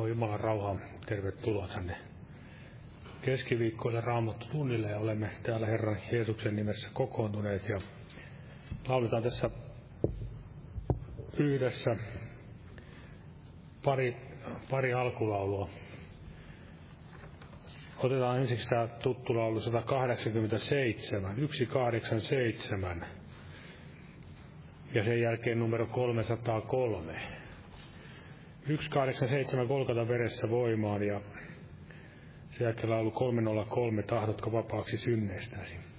Joo, Jumalan rauhaa. Tervetuloa tänne keskiviikkoille raamattu tunnille ja olemme täällä Herran Jeesuksen nimessä kokoontuneet ja lauletaan tässä yhdessä pari, pari alkulaulua. Otetaan ensiksi tämä tuttu laulu 187, 187 ja sen jälkeen numero 303. 187 Kolkata veressä voimaan ja sen jälkeen laulu 303 tahdotko vapaaksi synneistäsi.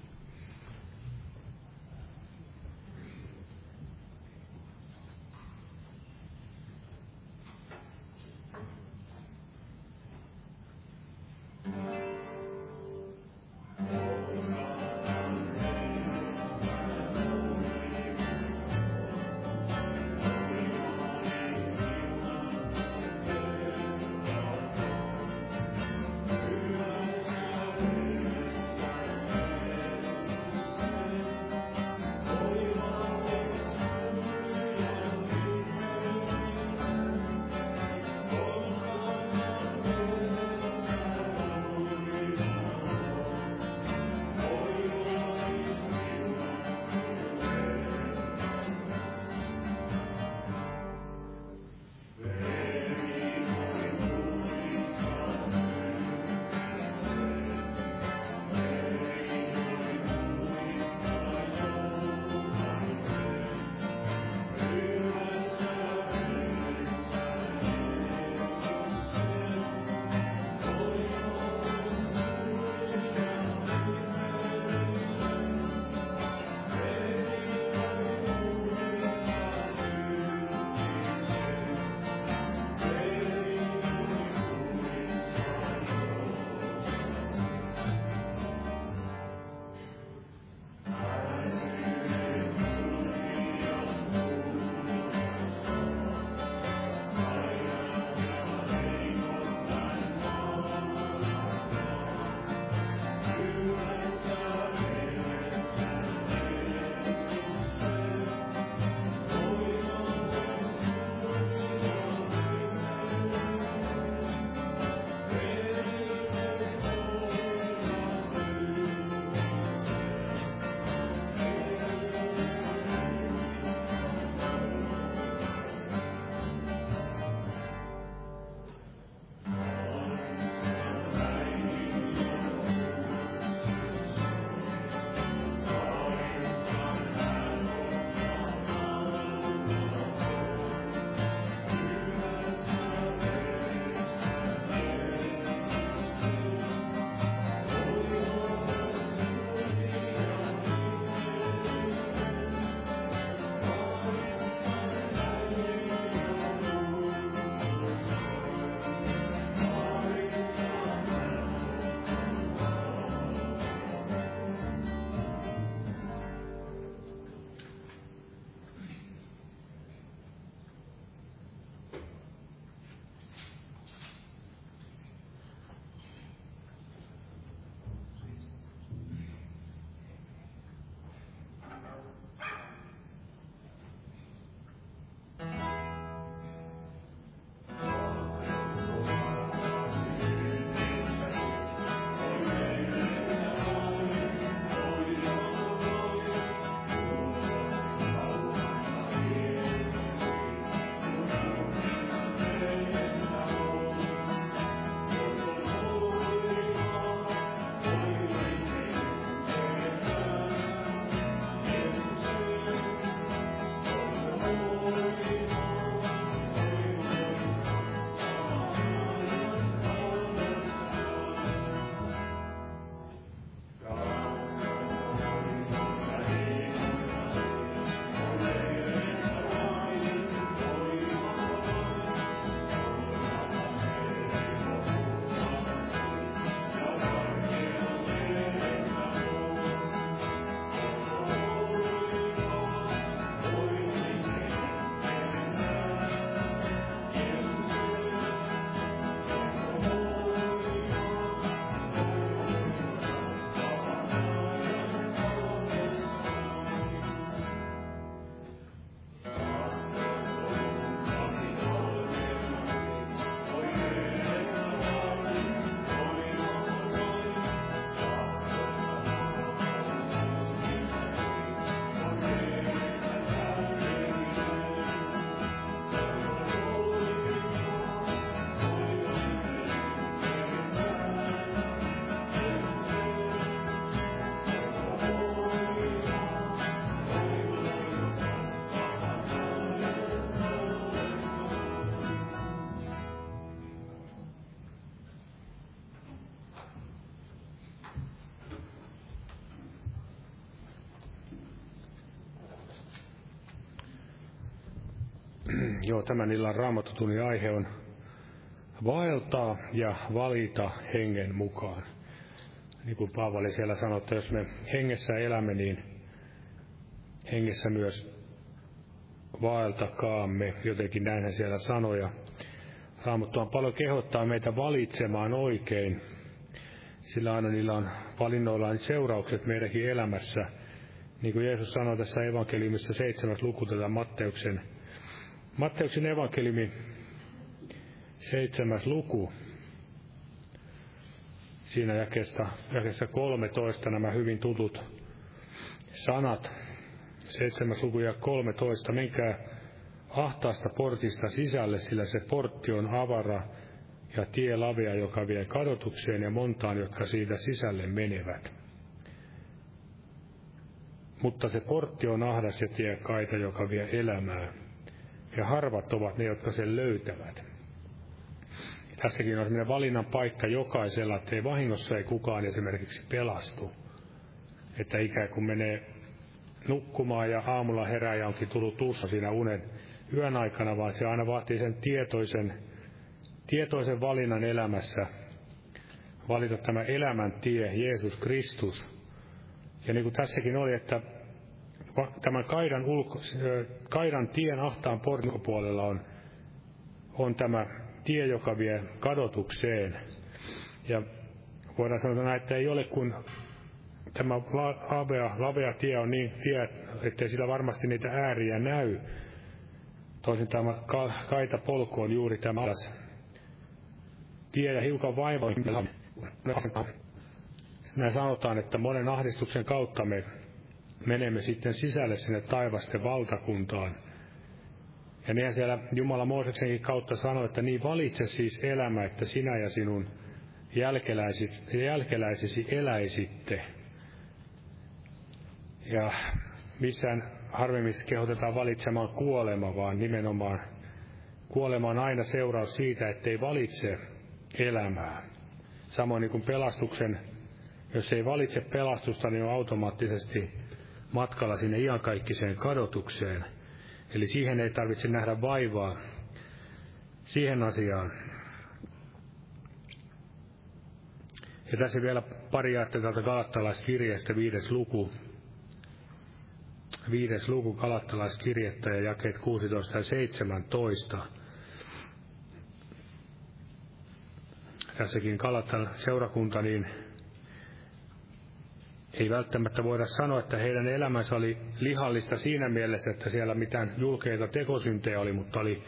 Joo, tämän illan raamatutunnin aihe on vaeltaa ja valita hengen mukaan. Niin kuin Paavali siellä sanoi, että jos me hengessä elämme, niin hengessä myös vaeltakaamme. Jotenkin näinhän siellä sanoja. Raamattu on paljon kehottaa meitä valitsemaan oikein, sillä aina niillä on valinnoillaan seuraukset meidänkin elämässä. Niin kuin Jeesus sanoi tässä evankeliumissa seitsemäs luku tätä Matteuksen, Matteuksen evankeliumi seitsemäs luku. Siinä jakesta, jakessa 13 nämä hyvin tutut sanat. Seitsemäs luku ja 13. Menkää ahtaasta portista sisälle, sillä se portti on avara ja tie lavea, joka vie kadotukseen ja montaan, jotka siitä sisälle menevät. Mutta se portti on ahdas ja tie kaita, joka vie elämää, ja harvat ovat ne, jotka sen löytävät. Tässäkin on sellainen valinnan paikka jokaisella, että ei vahingossa ei kukaan esimerkiksi pelastu. Että ikään kuin menee nukkumaan ja aamulla herää ja onkin tullut tussa siinä unen yön aikana, vaan se aina vaatii sen tietoisen, tietoisen valinnan elämässä. Valita tämä elämän tie, Jeesus Kristus. Ja niin kuin tässäkin oli, että tämän kaidan, ulko, kaidan tien ahtaan portikopuolella on, on tämä tie, joka vie kadotukseen. Ja voidaan sanoa, että ei ole kuin tämä lavea, lavea tie on niin tie, ettei sillä varmasti niitä ääriä näy. Toisin tämä kaita polku on juuri tämä tie ja hiukan vaivoin. Näin sanotaan, että monen ahdistuksen kautta me menemme sitten sisälle sinne taivasten valtakuntaan. Ja niin siellä Jumala Mooseksenkin kautta sanoi, että niin valitse siis elämä, että sinä ja sinun jälkeläisisi eläisitte. Ja missään harvemmin kehotetaan valitsemaan kuolema, vaan nimenomaan kuolema on aina seuraus siitä, ettei valitse elämää. Samoin niin kuin pelastuksen, jos ei valitse pelastusta, niin on automaattisesti matkalla sinne iankaikkiseen kadotukseen. Eli siihen ei tarvitse nähdä vaivaa, siihen asiaan. Ja tässä vielä pari ajattelua täältä Galattalaiskirjeestä viides luku, viides luku kalattalaiskirjettä ja jakeet 16 ja 17. Tässäkin Kalattan seurakunta, niin ei välttämättä voida sanoa, että heidän elämänsä oli lihallista siinä mielessä, että siellä mitään julkeita tekosyntejä oli, mutta oli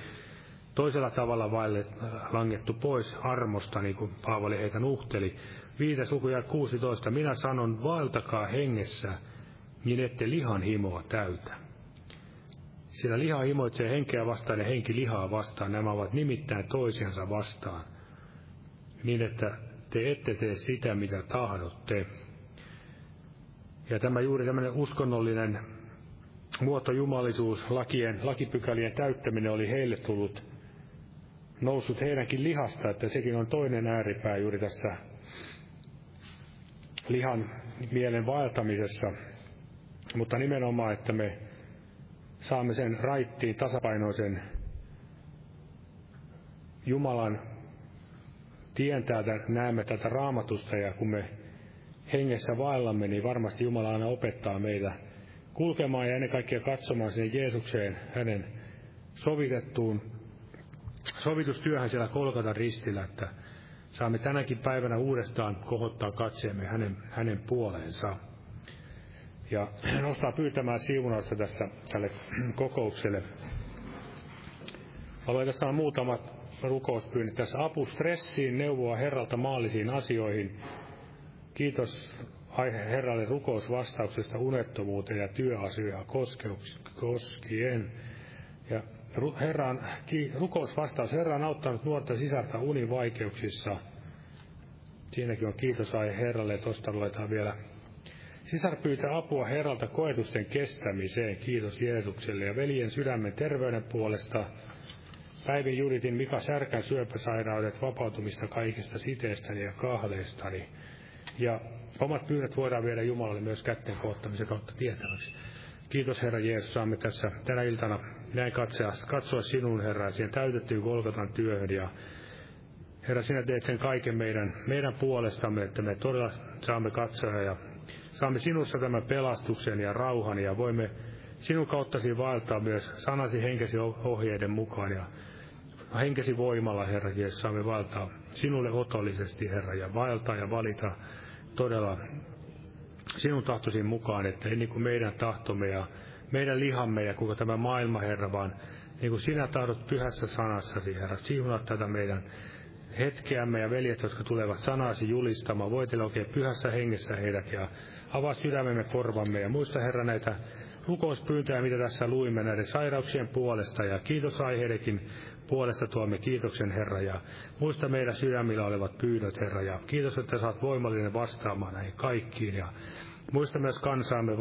toisella tavalla vaille langettu pois armosta, niin kuin Paavali heitä nuhteli. Viides luku ja 16. Minä sanon, vaeltakaa hengessä, niin ette lihan himoa täytä. Sillä liha himoitsee henkeä vastaan ja henki lihaa vastaan. Nämä ovat nimittäin toisiansa vastaan. Niin, että te ette tee sitä, mitä tahdotte. Ja tämä juuri tämmöinen uskonnollinen muotojumalisuus, lakien, lakipykälien täyttäminen oli heille tullut noussut heidänkin lihasta, että sekin on toinen ääripää juuri tässä lihan mielen vaeltamisessa, mutta nimenomaan, että me saamme sen raittiin tasapainoisen Jumalan tien täältä, näemme tätä raamatusta ja kun me hengessä vaellamme, niin varmasti Jumala aina opettaa meitä kulkemaan ja ennen kaikkea katsomaan sinne Jeesukseen, hänen sovitettuun sovitustyöhön siellä Kolkatan ristillä, että saamme tänäkin päivänä uudestaan kohottaa katseemme hänen, hänen puoleensa ja nostaa pyytämään siunausta tässä tälle kokoukselle. Haluan tässä on muutamat rukouspyynnit tässä. Apu stressiin, neuvoa Herralta maallisiin asioihin. Kiitos aihe Herralle rukousvastauksesta unettomuuteen ja työasioita koskien. Ja Herran, rukousvastaus. Herra on auttanut nuorta sisältä univaikeuksissa. Siinäkin on kiitos aihe Herralle, tuosta luetaan vielä Sisar pyytää apua Herralta koetusten kestämiseen. Kiitos Jeesukselle ja veljen sydämen terveyden puolesta. Päivin Juditin Mika Särkän syöpäsairaudet, vapautumista kaikista siteestäni ja kahleistani. Ja omat pyynnöt voidaan viedä Jumalalle myös kätten koottamisen kautta tietäväksi. Kiitos Herra Jeesus, saamme tässä tänä iltana näin katsoa, katsoa sinun, Herra, siihen täytettyyn Golgatan työhön. Ja Herra, sinä teet sen kaiken meidän, meidän puolestamme, että me todella saamme katsoa ja saamme sinussa tämän pelastuksen ja rauhan ja voimme sinun kauttasi vaeltaa myös sanasi henkesi ohjeiden mukaan ja henkesi voimalla, Herra Jeesus, saamme vaeltaa sinulle otollisesti, Herra, ja vaeltaa ja valita todella sinun tahtosi mukaan, että ei niin kuin meidän tahtomme ja meidän lihamme ja koko tämä maailma, Herra, vaan niin kuin sinä tahdot pyhässä sanassasi, Herra, siunaa tätä meidän hetkeämme ja veljet, jotka tulevat sanasi julistamaan, voitele oikein pyhässä hengessä heidät ja avaa sydämemme korvamme ja muista Herra näitä rukouspyyntöjä, mitä tässä luimme näiden sairauksien puolesta. Ja kiitosaiheiden puolesta tuomme kiitoksen Herra ja muista meidän sydämillä olevat pyydöt Herra ja kiitos, että saat voimallinen vastaamaan näihin kaikkiin ja muista myös kansaamme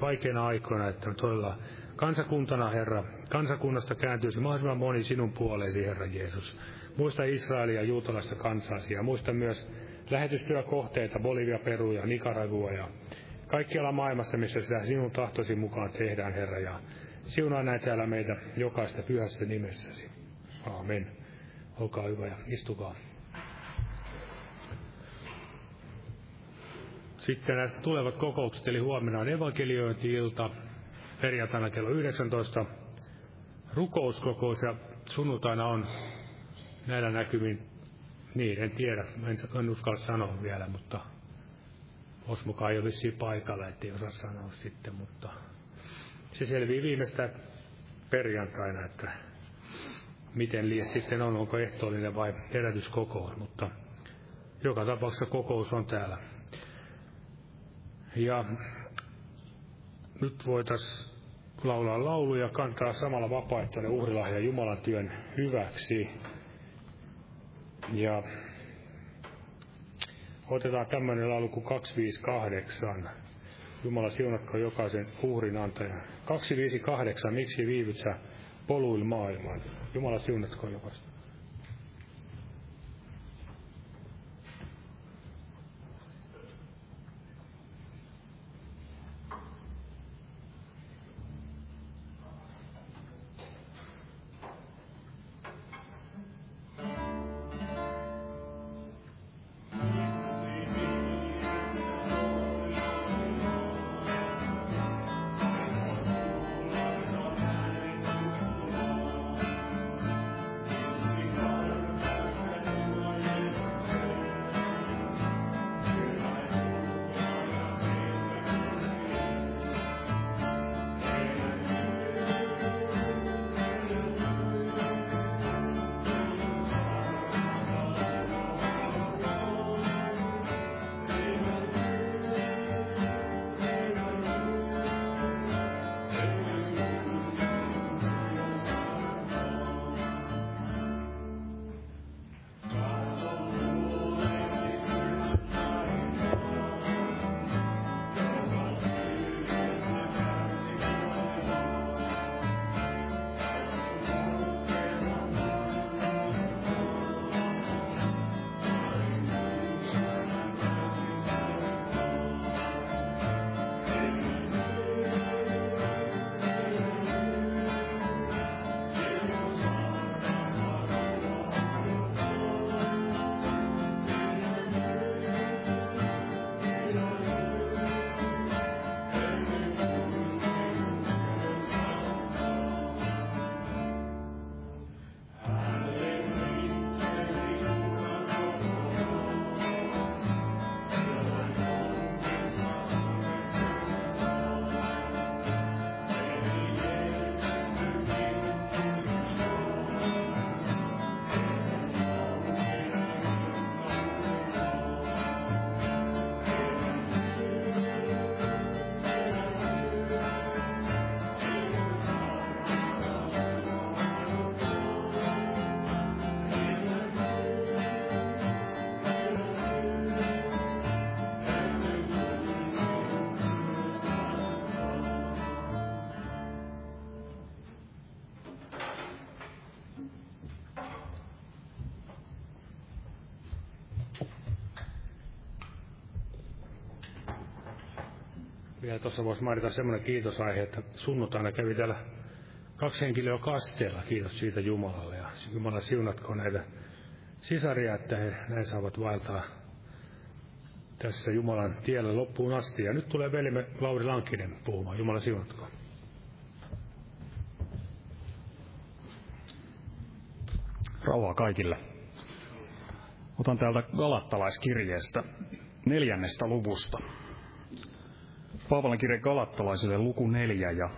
vaikeina aikoina, että todella kansakuntana Herra, kansakunnasta kääntyisi mahdollisimman moni sinun puoleesi Herra Jeesus. Muista Israelia juutalaista kansaasi ja muista myös lähetystyökohteita Bolivia, Peru ja Nicaragua ja kaikkialla maailmassa, missä sitä sinun tahtosi mukaan tehdään, Herra, ja siunaa näin täällä meitä jokaista pyhässä nimessäsi. Aamen. Olkaa hyvä ja istukaa. Sitten näistä tulevat kokoukset, eli huomenna on evankeliointi-ilta, perjantaina kello 19, rukouskokous ja sunnuntaina on näillä näkymin, niin en tiedä, en, en uskalla sanoa vielä, mutta Osmukaan ei ole vissiin paikalla, ettei osaa sanoa sitten, mutta se selvii viimeistä perjantaina, että miten liian sitten on, onko ehtoollinen vai herätyskokous, mutta joka tapauksessa kokous on täällä. Ja nyt voitaisiin laulaa laulu ja kantaa samalla vapaaehtoinen uhrilahja Jumalan työn hyväksi. Ja otetaan tämmöinen laulu kuin 258. Jumala siunatko jokaisen uhrin antajan. 258, miksi viivyt sä poluil maailmaan? Jumala siunatko jokaisen. Vielä tuossa voisi mainita semmoinen kiitosaihe, että sunnuntaina kävi täällä kaksi henkilöä kasteella, kiitos siitä Jumalalle. Ja Jumala siunatko näitä sisaria, että he näin saavat vaeltaa tässä Jumalan tiellä loppuun asti. Ja nyt tulee velimme Lauri Lankinen puhumaan. Jumala siunatko. Rauhaa kaikille. Otan täältä Galattalaiskirjeestä neljännestä luvusta. Paavalin kirje Galattalaisille luku neljä ja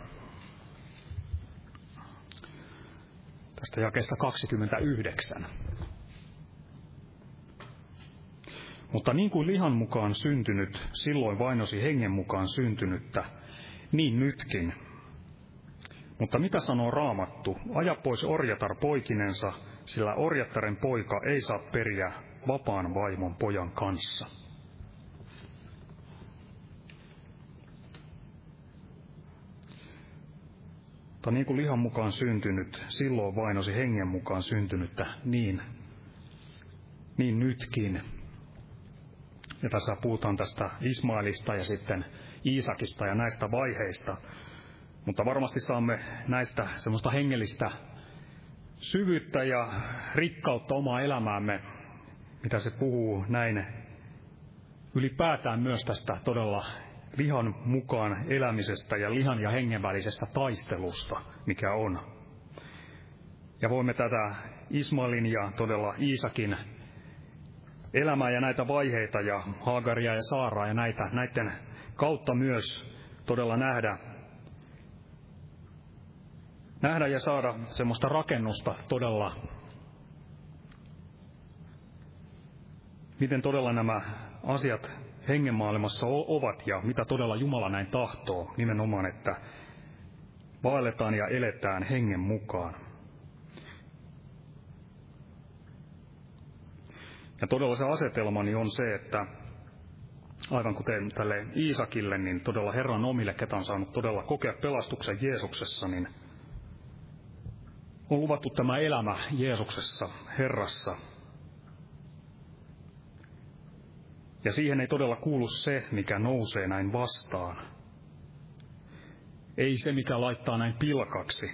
tästä jakeesta 29. Mutta niin kuin lihan mukaan syntynyt silloin vainosi hengen mukaan syntynyttä, niin nytkin. Mutta mitä sanoo raamattu? Aja pois orjatar poikinensa, sillä orjattaren poika ei saa periä vapaan vaimon pojan kanssa. Mutta niin kuin lihan mukaan syntynyt, silloin vainosi hengen mukaan syntynyttä, niin, niin nytkin. Ja tässä puhutaan tästä Ismailista ja sitten Iisakista ja näistä vaiheista. Mutta varmasti saamme näistä semmoista hengellistä syvyyttä ja rikkautta omaa elämäämme, mitä se puhuu näin ylipäätään myös tästä todella lihan mukaan elämisestä ja lihan ja hengen välisestä taistelusta, mikä on. Ja voimme tätä Ismailin ja todella Iisakin elämää ja näitä vaiheita ja Haagaria ja Saaraa ja näitä, näiden kautta myös todella nähdä, nähdä ja saada semmoista rakennusta todella, miten todella nämä asiat hengenmaailmassa ovat ja mitä todella Jumala näin tahtoo, nimenomaan, että vaelletaan ja eletään hengen mukaan. Ja todella se asetelmani on se, että aivan kuten tälle Iisakille, niin todella Herran omille, ketä on saanut todella kokea pelastuksen Jeesuksessa, niin on luvattu tämä elämä Jeesuksessa, Herrassa, Ja siihen ei todella kuulu se, mikä nousee näin vastaan. Ei se, mikä laittaa näin pilkaksi.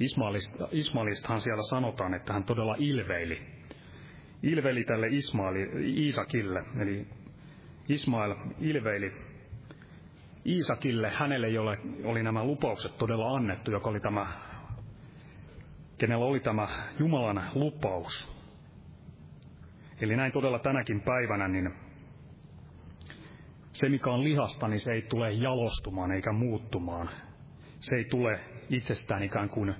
Ismailista, Ismailistahan siellä sanotaan, että hän todella ilveili. Ilveili tälle Ismaili, Iisakille, eli Ismail ilveili Iisakille, hänelle jolle oli nämä lupaukset todella annettu, joka oli tämä, kenellä oli tämä Jumalan lupaus. Eli näin todella tänäkin päivänä, niin se, mikä on lihasta, niin se ei tule jalostumaan eikä muuttumaan. Se ei tule itsestään ikään kuin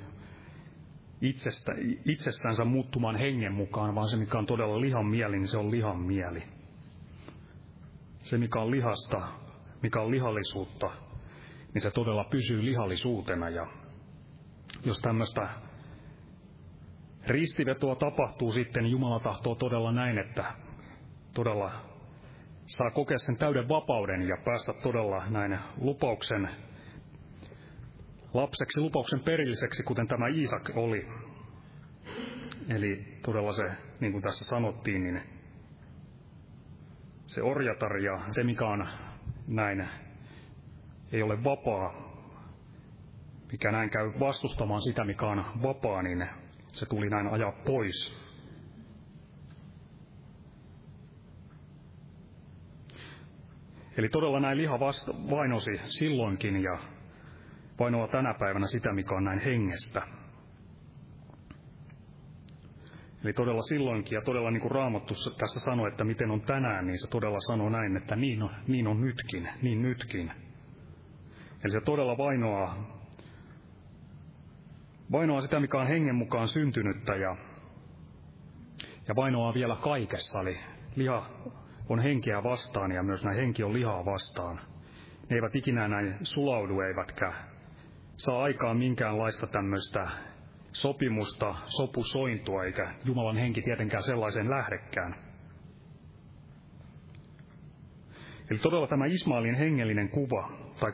itsestä, itsessänsä muuttumaan hengen mukaan, vaan se, mikä on todella lihan mieli, niin se on lihan mieli. Se, mikä on lihasta, mikä on lihallisuutta, niin se todella pysyy lihallisuutena. Ja jos tämmöistä ristivetoa tapahtuu sitten, Jumala tahtoo todella näin, että todella saa kokea sen täyden vapauden ja päästä todella näin lupauksen lapseksi, lupauksen perilliseksi, kuten tämä Iisak oli. Eli todella se, niin kuin tässä sanottiin, niin se orjatar ja se, mikä on näin, ei ole vapaa, mikä näin käy vastustamaan sitä, mikä on vapaa, niin se tuli näin ajaa pois Eli todella näin liha vainosi silloinkin ja vainoa tänä päivänä sitä, mikä on näin hengestä. Eli todella silloinkin, ja todella niin kuin Raamattu tässä sanoi, että miten on tänään, niin se todella sanoo näin, että niin on, niin on nytkin, niin nytkin. Eli se todella vainoaa, vainoaa sitä, mikä on hengen mukaan syntynyttä, ja, ja vainoaa vielä kaikessa, eli liha on henkeä vastaan ja myös näin henki on lihaa vastaan. Ne eivät ikinä näin sulaudu eivätkä saa aikaan minkäänlaista tämmöistä sopimusta, sopusointua, eikä Jumalan henki tietenkään sellaiseen lähdekään. Eli todella tämä Ismailin hengellinen kuva, tai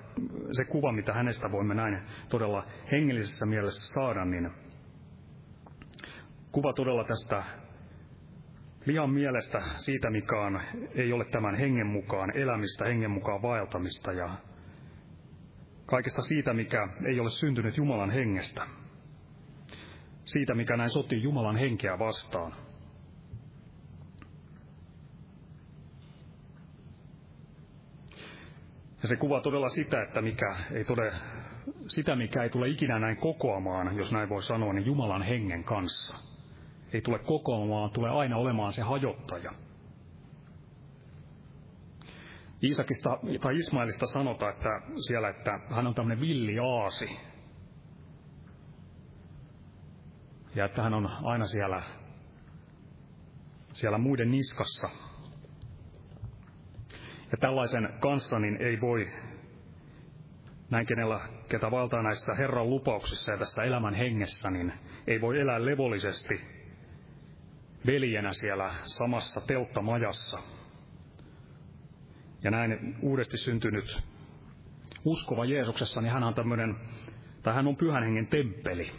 se kuva, mitä hänestä voimme näin todella hengellisessä mielessä saada, niin kuva todella tästä lihan mielestä siitä, mikä on, ei ole tämän hengen mukaan elämistä, hengen mukaan vaeltamista ja kaikesta siitä, mikä ei ole syntynyt Jumalan hengestä. siitä, mikä näin sotii Jumalan henkeä vastaan. Ja se kuvaa todella sitä, että mikä ei tule, sitä, mikä ei tule ikinä näin kokoamaan, jos näin voi sanoa, niin Jumalan hengen kanssa. Ei tule kokoamaan, tulee aina olemaan se hajottaja. Iisakista tai Ismailista sanotaan, että siellä, että hän on tämmöinen villi aasi. Ja että hän on aina siellä, siellä muiden niskassa. Ja tällaisen kanssa niin ei voi näin kenellä, ketä valtaa näissä Herran lupauksissa ja tässä elämän hengessä, niin ei voi elää levollisesti veljenä siellä samassa telttamajassa. Ja näin uudesti syntynyt uskova Jeesuksessa, niin hän on tämmöinen, tai hän on pyhän hengen temppeli.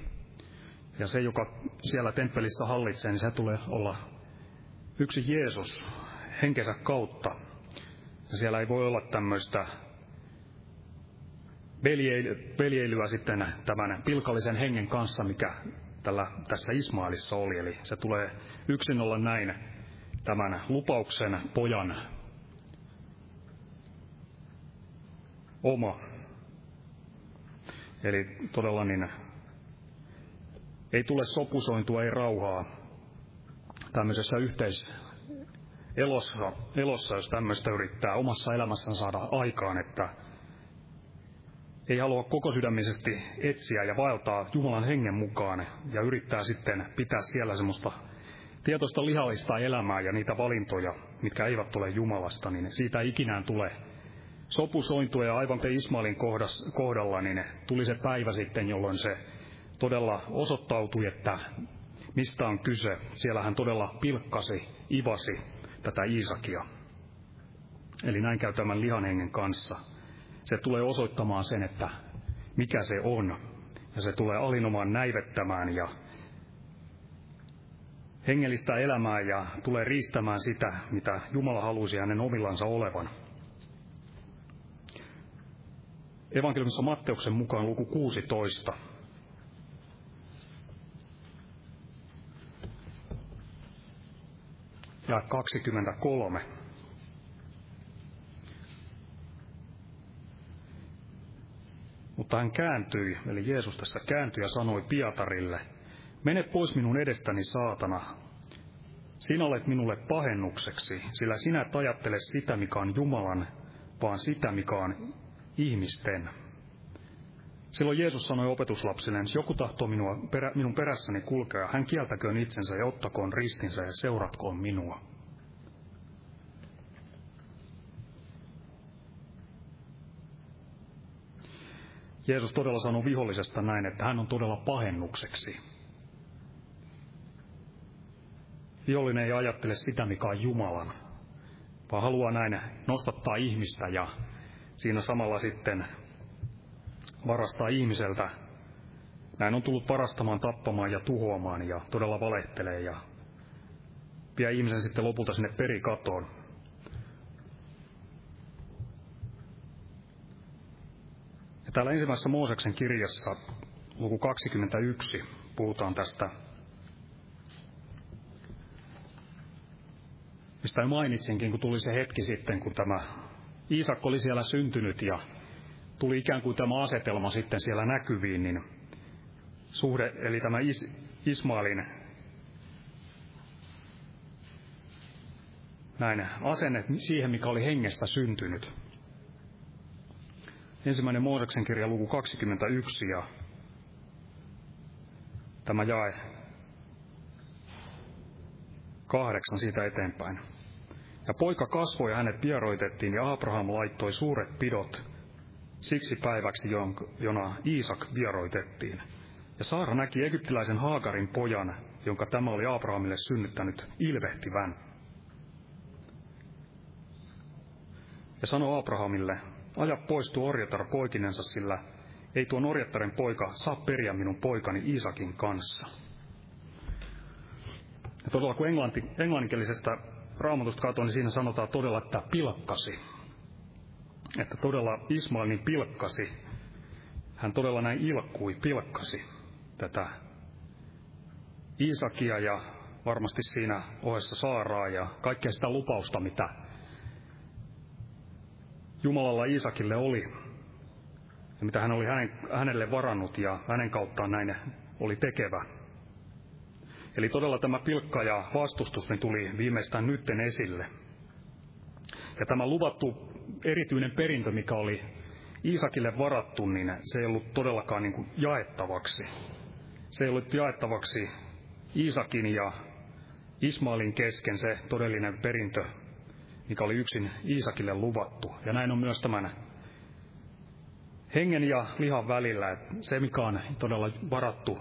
Ja se, joka siellä temppelissä hallitsee, niin se tulee olla yksi Jeesus henkensä kautta. Ja siellä ei voi olla tämmöistä veljeilyä sitten tämän pilkallisen hengen kanssa, mikä tällä, tässä Ismailissa oli. Eli se tulee yksin olla näin tämän lupauksen pojan oma. Eli todella niin ei tule sopusointua, ei rauhaa tämmöisessä yhteis, elossa, elossa, jos tämmöistä yrittää omassa elämässään saada aikaan, että ei halua koko sydämisesti etsiä ja vaeltaa Jumalan hengen mukaan ja yrittää sitten pitää siellä semmoista tietoista lihallista elämää ja niitä valintoja, mitkä eivät tule Jumalasta, niin siitä ei ikinään tule sopusointua ja aivan te Ismailin kohdalla, niin tuli se päivä sitten, jolloin se todella osoittautui, että mistä on kyse. Siellä hän todella pilkkasi, ivasi tätä Iisakia. Eli näin käy tämän lihanhengen kanssa. Se tulee osoittamaan sen, että mikä se on. Ja se tulee alinomaan näivettämään ja hengellistä elämää ja tulee riistämään sitä, mitä Jumala halusi hänen omillansa olevan. Evankeliumissa Matteuksen mukaan luku 16. ja 23. Mutta hän kääntyi, eli Jeesus tässä kääntyi ja sanoi Pietarille, mene pois minun edestäni, saatana. Sinä olet minulle pahennukseksi, sillä sinä et ajattele sitä, mikä on Jumalan, vaan sitä, mikä on ihmisten. Silloin Jeesus sanoi opetuslapsille, jos joku tahtoo minua, perä, minun perässäni kulkea, hän kieltäköön itsensä ja ottakoon ristinsä ja seuratkoon minua. Jeesus todella sanoi vihollisesta näin, että hän on todella pahennukseksi. Vihollinen ei ajattele sitä, mikä on Jumalan, vaan haluaa näin nostattaa ihmistä ja siinä samalla sitten varastaa ihmiseltä. Näin on tullut varastamaan, tappamaan ja tuhoamaan ja todella valehtelee ja vie ihmisen sitten lopulta sinne perikatoon. Ja täällä ensimmäisessä Mooseksen kirjassa, luku 21, puhutaan tästä, mistä jo mainitsinkin, kun tuli se hetki sitten, kun tämä Iisak oli siellä syntynyt ja tuli ikään kuin tämä asetelma sitten siellä näkyviin, niin suhde, eli tämä Is, Ismailin näin asenne siihen, mikä oli hengestä syntynyt. Ensimmäinen Mooseksen kirja luku 21 ja tämä jae kahdeksan siitä eteenpäin. Ja poika kasvoi ja hänet vieroitettiin ja Abraham laittoi suuret pidot siksi päiväksi, jona Iisak vieroitettiin. Ja Saara näki egyptiläisen Haagarin pojan, jonka tämä oli Abrahamille synnyttänyt ilvehtivän. Ja sanoi Abrahamille, aja pois tuo orjatar poikinensa, sillä ei tuon orjattaren poika saa periä minun poikani Iisakin kanssa. Ja todella kun englanti, englanninkielisestä raamatusta katsoin, niin siinä sanotaan todella, että pilkkasi että todella Ismail niin pilkkasi, hän todella näin ilkkui, pilkkasi tätä Iisakia ja varmasti siinä ohessa Saaraa ja kaikkea sitä lupausta, mitä Jumalalla Iisakille oli ja mitä hän oli hänen, hänelle varannut ja hänen kauttaan näin oli tekevä. Eli todella tämä pilkka ja vastustus niin tuli viimeistään nytten esille. Ja tämä luvattu erityinen perintö, mikä oli Iisakille varattu, niin se ei ollut todellakaan niin kuin jaettavaksi. Se ei ollut jaettavaksi Iisakin ja Ismailin kesken se todellinen perintö, mikä oli yksin Iisakille luvattu. Ja näin on myös tämän hengen ja lihan välillä, että se mikä on todella varattu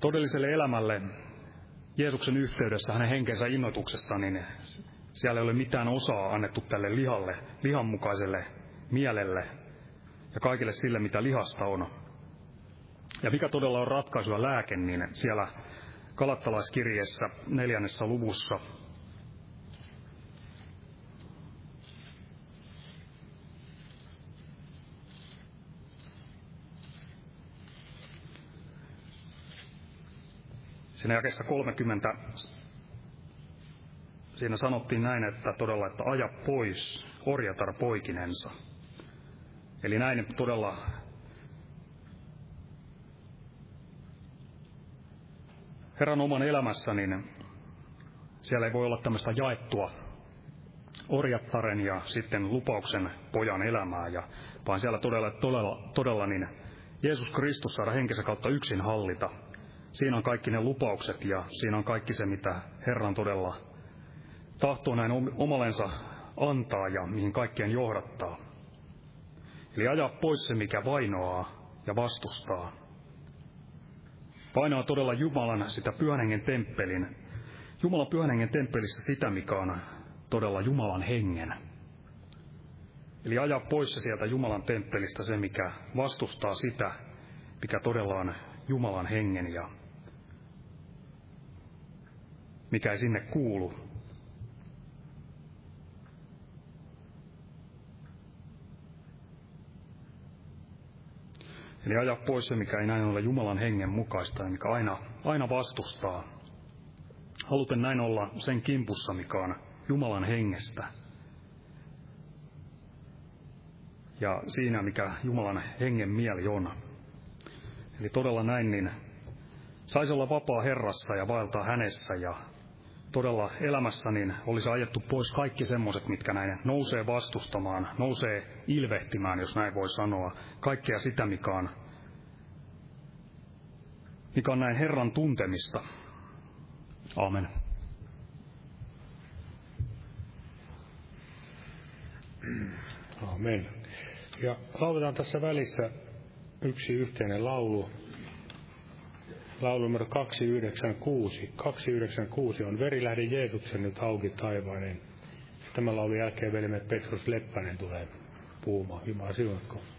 todelliselle elämälle Jeesuksen yhteydessä, hänen henkensä innoituksessa, niin siellä ei ole mitään osaa annettu tälle lihalle, lihanmukaiselle mielelle ja kaikille sille, mitä lihasta on. Ja mikä todella on ratkaisu ja lääke, niin siellä kalattalaiskirjeessä neljännessä luvussa Siinä jakessa 30 siinä sanottiin näin, että todella, että aja pois orjatar poikinensa. Eli näin todella Herran oman elämässä, niin siellä ei voi olla tämmöistä jaettua orjattaren ja sitten lupauksen pojan elämää, ja, vaan siellä todella, todella, todella niin Jeesus Kristus saada henkensä kautta yksin hallita. Siinä on kaikki ne lupaukset ja siinä on kaikki se, mitä Herran todella tahtoo näin omalensa antaa ja mihin kaikkien johdattaa. Eli ajaa pois se, mikä vainoaa ja vastustaa. Painaa todella Jumalan sitä pyhän temppelin, Jumalan pyhän temppelissä sitä, mikä on todella Jumalan hengen. Eli ajaa pois se sieltä Jumalan temppelistä se, mikä vastustaa sitä, mikä todella on Jumalan hengen ja mikä ei sinne kuulu. Eli ajaa pois se, mikä ei näin ole Jumalan hengen mukaista ja mikä aina, aina vastustaa. Haluten näin olla sen kimpussa, mikä on Jumalan hengestä. Ja siinä, mikä Jumalan hengen mieli on. Eli todella näin, niin saisi olla vapaa Herrassa ja vaeltaa hänessä ja todella elämässä niin olisi ajettu pois kaikki semmoiset, mitkä näin nousee vastustamaan, nousee ilvehtimään, jos näin voi sanoa, kaikkea sitä, mikä on, mikä on näin Herran tuntemista. Amen. Amen. Ja lauletaan tässä välissä yksi yhteinen laulu, laulu numero 296. 296 on Verilähde Jeesuksen nyt auki taivainen. Tämän laulun jälkeen velimme Petrus Leppänen tulee puhumaan. Jumala siunatkoon.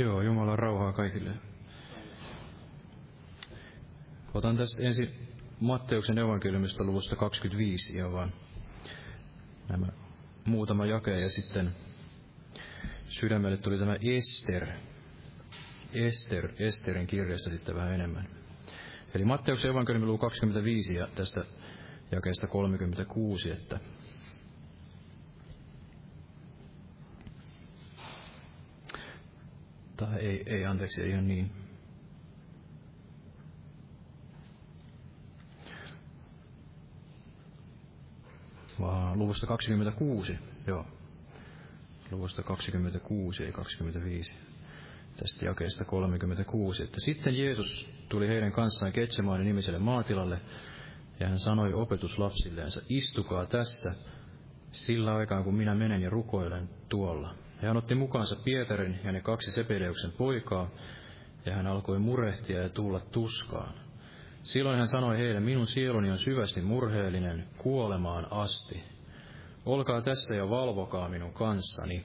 Joo, Jumalan rauhaa kaikille. Otan tästä ensin Matteuksen evankeliumista luvusta 25 ja vaan nämä muutama jake ja sitten sydämelle tuli tämä Ester. Ester, Esterin kirjasta sitten vähän enemmän. Eli Matteuksen evankeliumi luvu 25 ja tästä jakeesta 36, että tai ei, ei anteeksi, ei ihan niin. Vaan luvusta 26, joo. Luvusta 26, ei 25. Tästä jakeesta 36, että sitten Jeesus tuli heidän kanssaan Ketsemaanin nimiselle maatilalle, ja hän sanoi opetuslapsilleensa, istukaa tässä, sillä aikaa kun minä menen ja rukoilen tuolla. Ja hän otti mukaansa Pietarin ja ne kaksi Sepedeuksen poikaa, ja hän alkoi murehtia ja tulla tuskaan. Silloin hän sanoi heille, minun sieluni on syvästi murheellinen kuolemaan asti. Olkaa tässä ja valvokaa minun kanssani.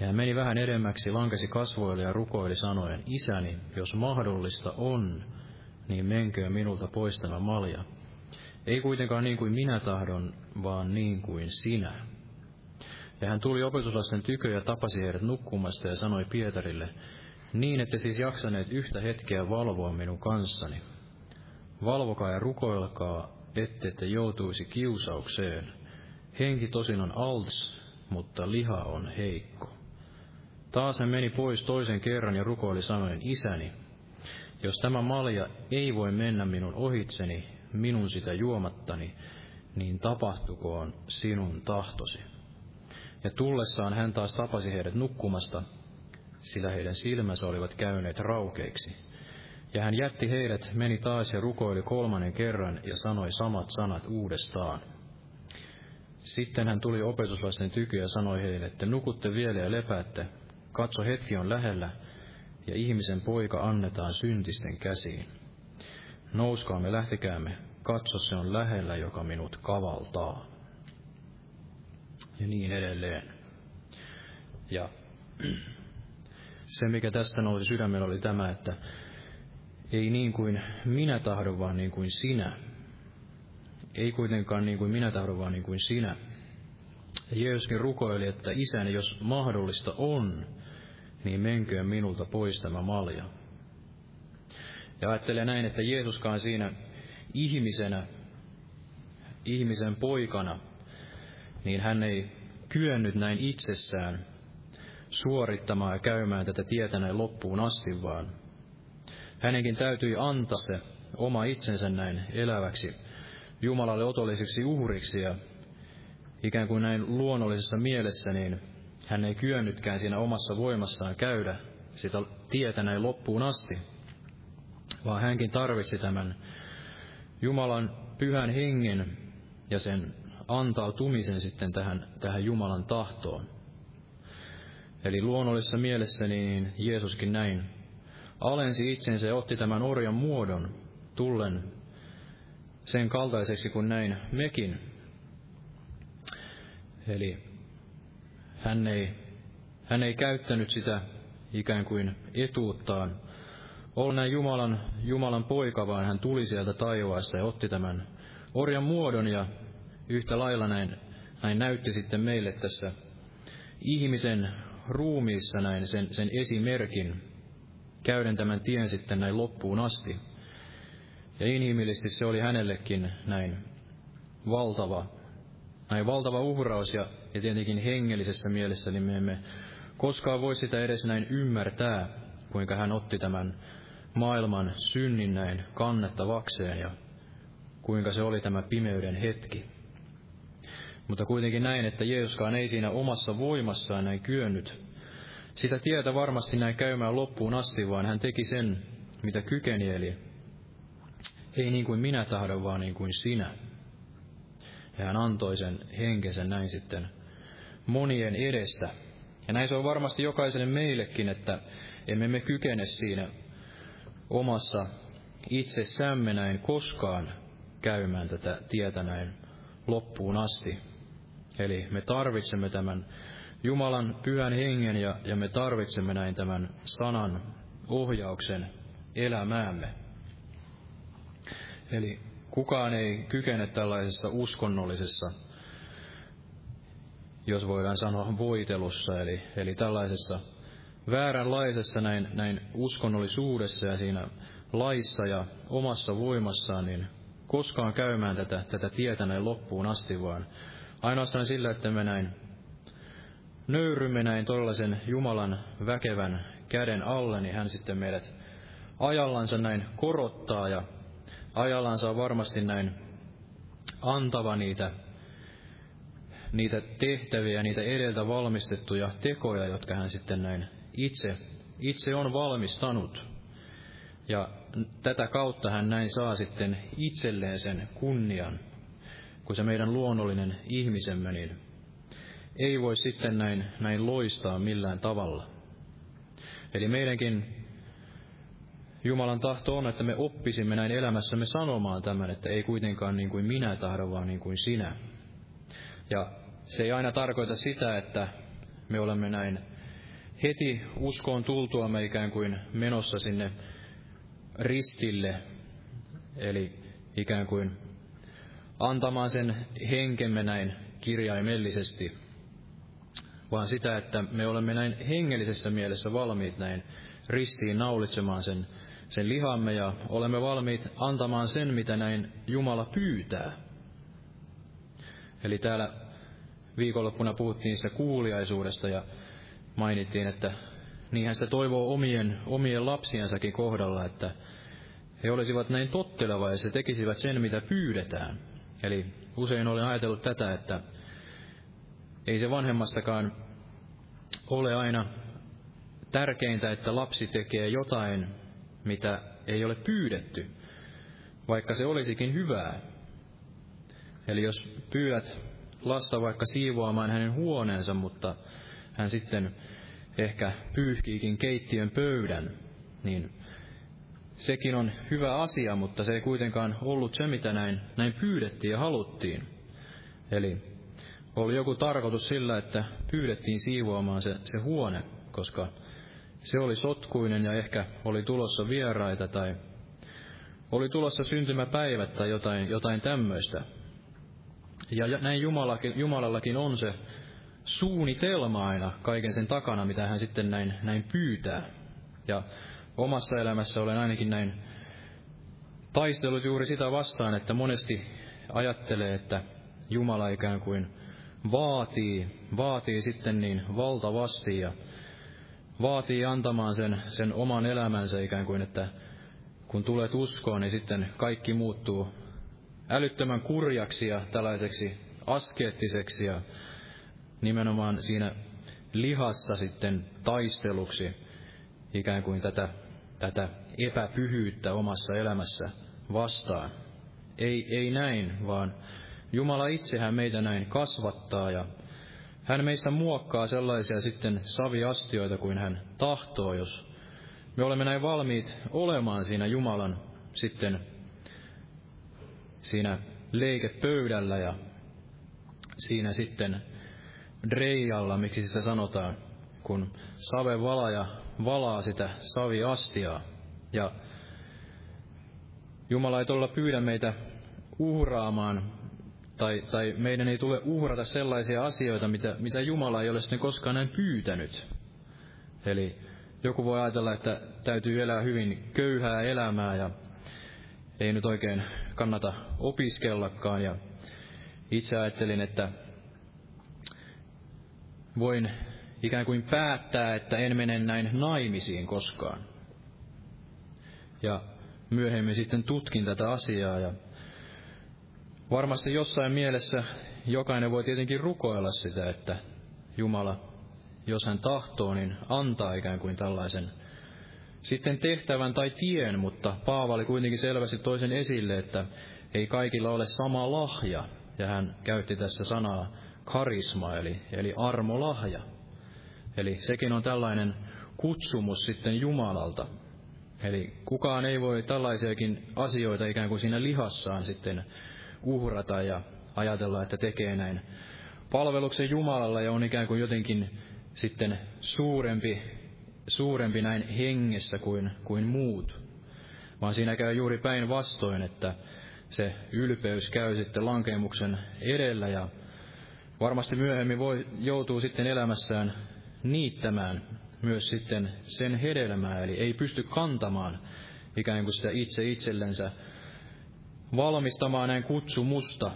Ja hän meni vähän edemmäksi, lankesi kasvoille ja rukoili sanoen, Isäni, jos mahdollista on, niin menkö minulta pois tämä malja. Ei kuitenkaan niin kuin minä tahdon, vaan niin kuin sinä. Ja hän tuli opetuslasten tykö ja tapasi heidät nukkumasta ja sanoi Pietarille, niin ette siis jaksaneet yhtä hetkeä valvoa minun kanssani. Valvokaa ja rukoilkaa, ette ette joutuisi kiusaukseen. Henki tosin on alts, mutta liha on heikko. Taas hän meni pois toisen kerran ja rukoili sanoen, isäni, jos tämä malja ei voi mennä minun ohitseni, minun sitä juomattani, niin tapahtukoon sinun tahtosi. Ja tullessaan hän taas tapasi heidät nukkumasta, sillä heidän silmänsä olivat käyneet raukeiksi. Ja hän jätti heidät, meni taas ja rukoili kolmannen kerran ja sanoi samat sanat uudestaan. Sitten hän tuli opetuslasten tykö ja sanoi heille, että nukutte vielä ja lepäätte, katso hetki on lähellä, ja ihmisen poika annetaan syntisten käsiin. Nouskaamme, lähtekäämme, katso se on lähellä, joka minut kavaltaa ja niin edelleen. Ja se, mikä tästä nousi sydämellä, oli tämä, että ei niin kuin minä tahdon, vaan niin kuin sinä. Ei kuitenkaan niin kuin minä tahdon, vaan niin kuin sinä. Ja Jeesuskin rukoili, että isäni, jos mahdollista on, niin menköön minulta pois tämä malja. Ja ajattelee näin, että Jeesuskaan siinä ihmisenä, ihmisen poikana, niin hän ei kyennyt näin itsessään suorittamaan ja käymään tätä tietä näin loppuun asti, vaan hänenkin täytyi antaa se oma itsensä näin eläväksi Jumalalle otolliseksi uhriksi ja ikään kuin näin luonnollisessa mielessä, niin hän ei kyennytkään siinä omassa voimassaan käydä sitä tietä näin loppuun asti, vaan hänkin tarvitsi tämän Jumalan pyhän hengen ja sen antautumisen sitten tähän, tähän Jumalan tahtoon. Eli luonnollisessa mielessä niin Jeesuskin näin alensi itsensä ja otti tämän orjan muodon tullen sen kaltaiseksi kuin näin mekin. Eli hän ei, hän ei käyttänyt sitä ikään kuin etuuttaan olla näin Jumalan, Jumalan poika, vaan hän tuli sieltä taivaasta ja otti tämän orjan muodon ja yhtä lailla näin, näin näytti sitten meille tässä ihmisen ruumiissa näin sen, sen esimerkin, käyden tämän tien sitten näin loppuun asti. Ja inhimillisesti se oli hänellekin näin valtava, näin valtava uhraus ja, ja tietenkin hengellisessä mielessä, niin me emme koskaan voi sitä edes näin ymmärtää, kuinka hän otti tämän maailman synnin näin kannettavakseen ja kuinka se oli tämä pimeyden hetki. Mutta kuitenkin näin, että Jeesuskaan ei siinä omassa voimassaan näin kyennyt sitä tietä varmasti näin käymään loppuun asti, vaan hän teki sen, mitä kykeni, eli ei niin kuin minä tahdon, vaan niin kuin sinä. Ja hän antoi sen henkesen näin sitten monien edestä. Ja näin se on varmasti jokaiselle meillekin, että emme me kykene siinä omassa itsessämme näin koskaan käymään tätä tietä näin loppuun asti. Eli me tarvitsemme tämän Jumalan pyhän hengen ja, ja me tarvitsemme näin tämän sanan ohjauksen elämäämme. Eli kukaan ei kykene tällaisessa uskonnollisessa, jos voidaan sanoa voitelussa, eli, eli tällaisessa vääränlaisessa näin, näin uskonnollisuudessa ja siinä laissa ja omassa voimassaan, niin koskaan käymään tätä, tätä tietä näin loppuun asti, vaan ainoastaan sillä, että me näin nöyrymme näin tollaisen Jumalan väkevän käden alle, niin hän sitten meidät ajallansa näin korottaa ja ajallansa on varmasti näin antava niitä, niitä tehtäviä, niitä edeltä valmistettuja tekoja, jotka hän sitten näin itse, itse on valmistanut. Ja tätä kautta hän näin saa sitten itselleen sen kunnian, kun se meidän luonnollinen ihmisemme niin ei voi sitten näin, näin loistaa millään tavalla. Eli meidänkin Jumalan tahto on, että me oppisimme näin elämässämme sanomaan tämän, että ei kuitenkaan niin kuin minä tahdon, vaan niin kuin sinä. Ja se ei aina tarkoita sitä, että me olemme näin heti uskoon tultuamme ikään kuin menossa sinne ristille, eli ikään kuin antamaan sen henkemme näin kirjaimellisesti, vaan sitä, että me olemme näin hengellisessä mielessä valmiit näin ristiin naulitsemaan sen, sen lihamme ja olemme valmiit antamaan sen, mitä näin Jumala pyytää. Eli täällä viikonloppuna puhuttiin sitä kuuliaisuudesta ja mainittiin, että niinhän sitä toivoo omien, omien lapsiensakin kohdalla, että he olisivat näin tottelevaisia ja tekisivät sen, mitä pyydetään. Eli usein olen ajatellut tätä, että ei se vanhemmastakaan ole aina tärkeintä, että lapsi tekee jotain, mitä ei ole pyydetty, vaikka se olisikin hyvää. Eli jos pyydät lasta vaikka siivoamaan hänen huoneensa, mutta hän sitten ehkä pyyhkiikin keittiön pöydän, niin sekin on hyvä asia, mutta se ei kuitenkaan ollut se, mitä näin, näin pyydettiin ja haluttiin. Eli oli joku tarkoitus sillä, että pyydettiin siivoamaan se, se huone, koska se oli sotkuinen ja ehkä oli tulossa vieraita tai oli tulossa syntymäpäivät tai jotain, jotain tämmöistä. Ja näin Jumalakin, Jumalallakin on se suunnitelma aina kaiken sen takana, mitä hän sitten näin, näin pyytää. Ja omassa elämässä olen ainakin näin taistellut juuri sitä vastaan, että monesti ajattelee, että Jumala ikään kuin vaatii, vaatii sitten niin valtavasti ja vaatii antamaan sen, sen oman elämänsä ikään kuin, että kun tulet uskoon, niin sitten kaikki muuttuu älyttömän kurjaksi ja tällaiseksi askeettiseksi ja nimenomaan siinä lihassa sitten taisteluksi ikään kuin tätä, tätä epäpyhyyttä omassa elämässä vastaan. Ei, ei näin, vaan Jumala itsehän meitä näin kasvattaa ja hän meistä muokkaa sellaisia sitten saviastioita kuin hän tahtoo, jos me olemme näin valmiit olemaan siinä Jumalan sitten siinä leikepöydällä ja siinä sitten dreijalla, miksi sitä sanotaan, kun save valaja valaa sitä saviastiaa. Ja Jumala ei todella pyydä meitä uhraamaan, tai, tai meidän ei tule uhrata sellaisia asioita, mitä, mitä Jumala ei ole sitten koskaan näin pyytänyt. Eli joku voi ajatella, että täytyy elää hyvin köyhää elämää ja ei nyt oikein kannata opiskellakaan. Ja itse ajattelin, että voin ikään kuin päättää, että en mene näin naimisiin koskaan. Ja myöhemmin sitten tutkin tätä asiaa ja varmasti jossain mielessä jokainen voi tietenkin rukoilla sitä, että Jumala, jos hän tahtoo, niin antaa ikään kuin tällaisen sitten tehtävän tai tien, mutta Paavali kuitenkin selvästi toisen esille, että ei kaikilla ole sama lahja, ja hän käytti tässä sanaa karisma, eli, eli armolahja. Eli sekin on tällainen kutsumus sitten Jumalalta. Eli kukaan ei voi tällaisiakin asioita ikään kuin siinä lihassaan sitten uhrata ja ajatella, että tekee näin palveluksen Jumalalle ja on ikään kuin jotenkin sitten suurempi, suurempi näin hengessä kuin, kuin muut. Vaan siinä käy juuri päinvastoin, että se ylpeys käy sitten lankemuksen edellä ja varmasti myöhemmin voi, joutuu sitten elämässään niittämään myös sitten sen hedelmää, eli ei pysty kantamaan ikään kuin sitä itse itsellensä valmistamaan näin kutsumusta.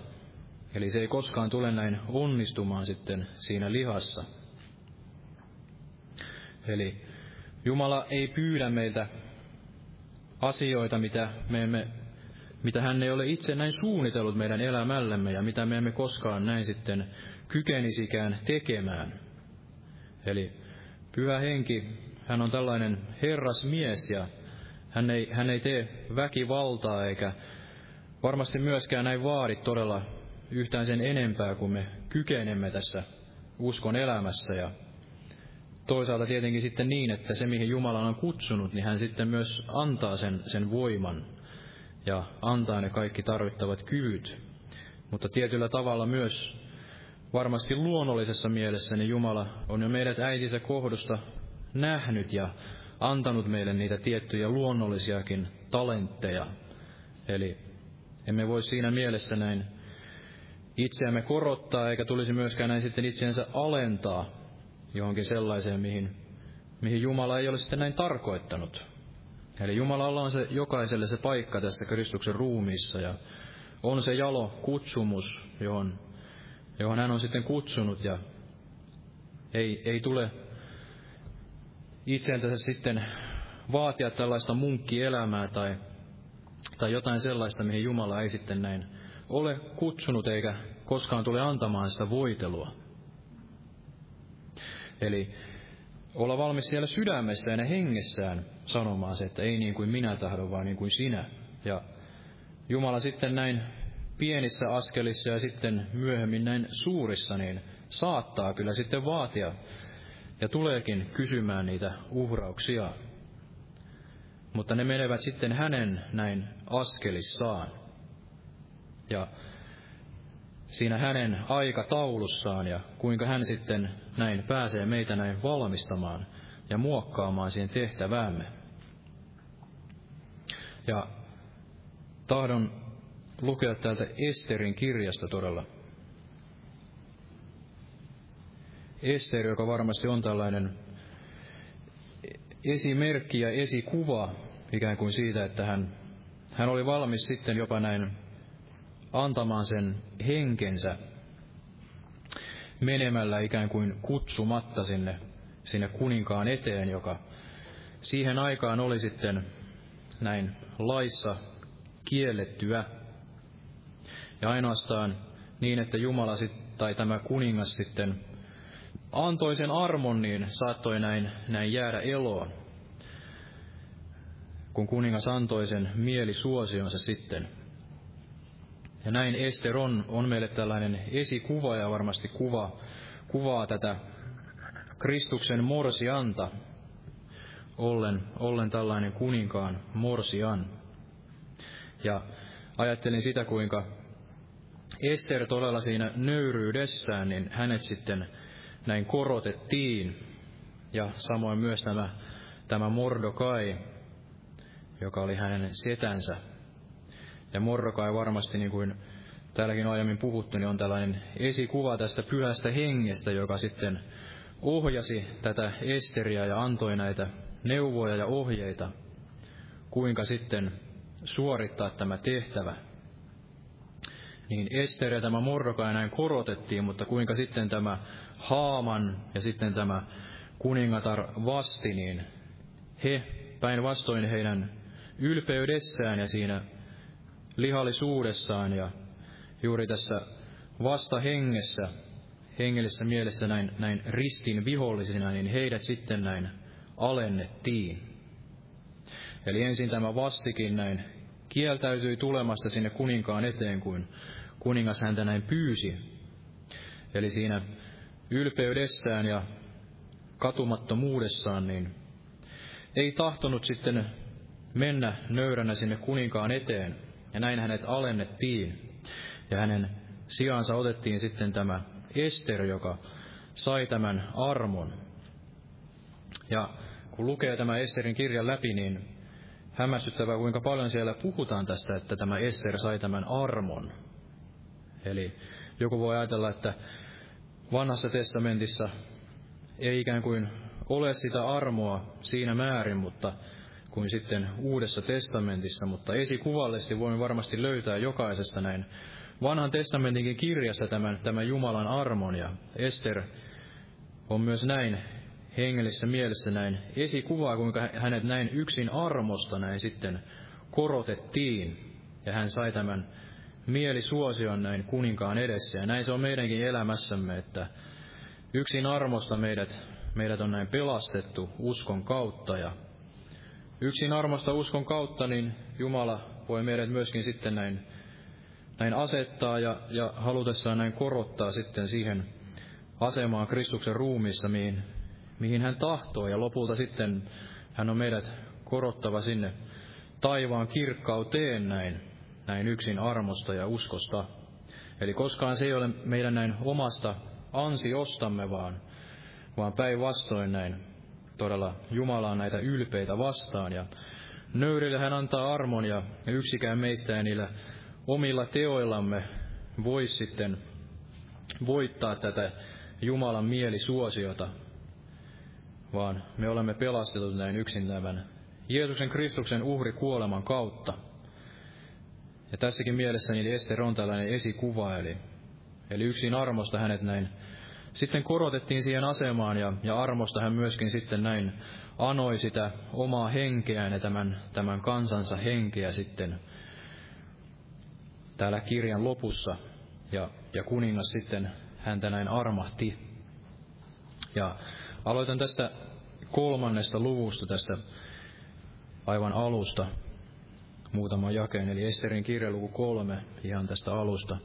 Eli se ei koskaan tule näin onnistumaan sitten siinä lihassa. Eli Jumala ei pyydä meiltä asioita, mitä, me emme, mitä hän ei ole itse näin suunnitellut meidän elämällemme ja mitä me emme koskaan näin sitten kykenisikään tekemään. Eli Pyhä Henki, hän on tällainen herras mies ja hän ei, hän ei tee väkivaltaa eikä varmasti myöskään näin vaadi todella yhtään sen enempää kuin me kykenemme tässä uskon elämässä. Ja toisaalta tietenkin sitten niin, että se mihin Jumala on kutsunut, niin hän sitten myös antaa sen, sen voiman ja antaa ne kaikki tarvittavat kyvyt. Mutta tietyllä tavalla myös varmasti luonnollisessa mielessä niin Jumala on jo meidät äitinsä kohdusta nähnyt ja antanut meille niitä tiettyjä luonnollisiakin talentteja. Eli emme voi siinä mielessä näin itseämme korottaa, eikä tulisi myöskään näin sitten itseänsä alentaa johonkin sellaiseen, mihin, mihin Jumala ei ole sitten näin tarkoittanut. Eli Jumalalla on se jokaiselle se paikka tässä Kristuksen ruumiissa ja on se jalo kutsumus, johon, johon hän on sitten kutsunut ja ei, ei tule itseänsä sitten vaatia tällaista munkkielämää tai, tai jotain sellaista, mihin Jumala ei sitten näin ole kutsunut eikä koskaan tule antamaan sitä voitelua. Eli olla valmis siellä sydämessä ja hengessään sanomaan se, että ei niin kuin minä tahdon, vaan niin kuin sinä. Ja Jumala sitten näin pienissä askelissa ja sitten myöhemmin näin suurissa, niin saattaa kyllä sitten vaatia ja tuleekin kysymään niitä uhrauksia. Mutta ne menevät sitten hänen näin askelissaan. Ja siinä hänen aikataulussaan ja kuinka hän sitten näin pääsee meitä näin valmistamaan ja muokkaamaan siihen tehtäväämme. Ja tahdon lukea täältä Esterin kirjasta todella Ester, joka varmasti on tällainen esimerkki ja esikuva ikään kuin siitä, että hän, hän oli valmis sitten jopa näin antamaan sen henkensä menemällä ikään kuin kutsumatta sinne, sinne kuninkaan eteen, joka siihen aikaan oli sitten näin laissa kiellettyä. Ja ainoastaan niin, että Jumala sit, tai tämä kuningas sitten antoi sen armon, niin saattoi näin, näin jäädä eloon. Kun kuningas antoi sen mielisuosionsa sitten. Ja näin Ester on, on meille tällainen esikuva ja varmasti kuva, kuvaa tätä Kristuksen morsianta, ollen, ollen tällainen kuninkaan morsian. Ja ajattelin sitä, kuinka Ester todella siinä nöyryydessään, niin hänet sitten näin korotettiin. Ja samoin myös tämä, tämä Mordokai, joka oli hänen setänsä. Ja Mordokai varmasti, niin kuin täälläkin aiemmin puhuttu, niin on tällainen esikuva tästä pyhästä hengestä, joka sitten ohjasi tätä Esteriä ja antoi näitä neuvoja ja ohjeita, kuinka sitten suorittaa tämä tehtävä. Niin Ester ja tämä Mordokai näin korotettiin, mutta kuinka sitten tämä Haaman ja sitten tämä kuningatar vasti, niin he päinvastoin heidän ylpeydessään ja siinä lihallisuudessaan ja juuri tässä vasta hengessä, hengellisessä mielessä näin, näin ristin vihollisina, niin heidät sitten näin alennettiin. Eli ensin tämä vastikin näin kieltäytyi tulemasta sinne kuninkaan eteen, kuin kuningas häntä näin pyysi. Eli siinä ylpeydessään ja katumattomuudessaan, niin ei tahtonut sitten mennä nöyränä sinne kuninkaan eteen, ja näin hänet alennettiin, ja hänen sijaansa otettiin sitten tämä Ester, joka sai tämän armon. Ja kun lukee tämä Esterin kirjan läpi, niin hämmästyttävää, kuinka paljon siellä puhutaan tästä, että tämä Ester sai tämän armon. Eli joku voi ajatella, että vanhassa testamentissa ei ikään kuin ole sitä armoa siinä määrin, mutta kuin sitten Uudessa testamentissa, mutta esikuvallisesti voimme varmasti löytää jokaisesta näin vanhan testamentinkin kirjasta tämän, tämän Jumalan armon, ja Ester on myös näin hengellisessä mielessä näin esikuvaa, kuinka hänet näin yksin armosta näin sitten korotettiin, ja hän sai tämän mielisuosion näin kuninkaan edessä, ja näin se on meidänkin elämässämme, että yksin armosta meidät, meidät on näin pelastettu uskon kautta, ja yksin armosta uskon kautta, niin Jumala voi meidät myöskin sitten näin, näin asettaa ja, ja halutessaan näin korottaa sitten siihen asemaan Kristuksen ruumissa, mihin, mihin hän tahtoo, ja lopulta sitten hän on meidät korottava sinne taivaan kirkkauteen näin, näin yksin armosta ja uskosta. Eli koskaan se ei ole meidän näin omasta ansiostamme, vaan, vaan päinvastoin näin todella Jumala on näitä ylpeitä vastaan ja nöyrille hän antaa armon ja yksikään meistä ei niillä omilla teoillamme voi sitten voittaa tätä Jumalan mielisuosiota, vaan me olemme pelastetut näin yksin tämän Jeesuksen Kristuksen uhri kuoleman kautta. Ja tässäkin mielessä niin Ester on tällainen esikuva, eli, eli yksin armosta hänet näin sitten korotettiin siihen asemaan ja, ja armosta hän myöskin sitten näin anoi sitä omaa henkeään ja tämän, tämän kansansa henkeä sitten täällä kirjan lopussa. Ja, ja kuningas sitten häntä näin armahti. Ja aloitan tästä kolmannesta luvusta, tästä aivan alusta, muutama jakeen, eli Esterin kirjaluku kolme, ihan tästä alusta.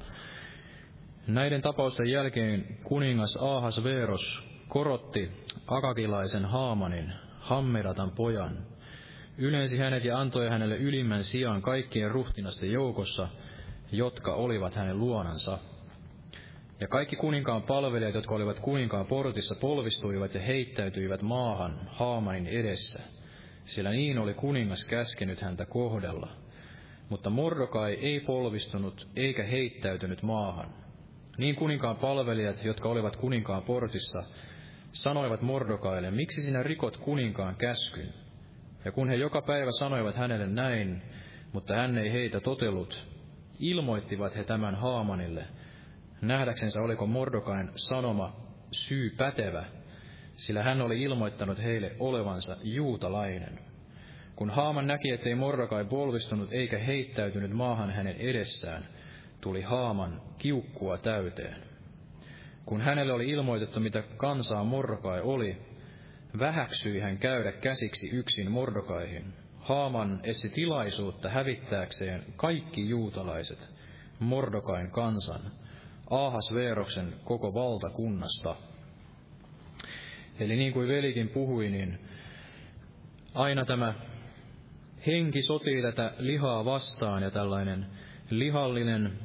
Näiden tapausten jälkeen kuningas Ahas Veeros korotti Akakilaisen Haamanin, Hammedatan pojan, ylensi hänet ja antoi hänelle ylimmän sijaan kaikkien ruhtinasten joukossa, jotka olivat hänen luonansa. Ja kaikki kuninkaan palvelijat, jotka olivat kuninkaan portissa, polvistuivat ja heittäytyivät maahan Haamanin edessä, sillä niin oli kuningas käskenyt häntä kohdella. Mutta Mordokai ei polvistunut eikä heittäytynyt maahan. Niin kuninkaan palvelijat, jotka olivat kuninkaan portissa, sanoivat Mordokaille, miksi sinä rikot kuninkaan käskyn? Ja kun he joka päivä sanoivat hänelle näin, mutta hän ei heitä totellut, ilmoittivat he tämän Haamanille, nähdäksensä oliko Mordokain sanoma syy pätevä, sillä hän oli ilmoittanut heille olevansa juutalainen. Kun Haaman näki, ettei Mordokai polvistunut eikä heittäytynyt maahan hänen edessään, tuli Haaman kiukkua täyteen. Kun hänelle oli ilmoitettu, mitä kansaa Mordokai oli, vähäksyi hän käydä käsiksi yksin Mordokaihin. Haaman etsi tilaisuutta hävittääkseen kaikki juutalaiset, Mordokain kansan, Aahas Veeroksen koko valtakunnasta. Eli niin kuin velikin puhui, niin aina tämä henki sotii tätä lihaa vastaan ja tällainen lihallinen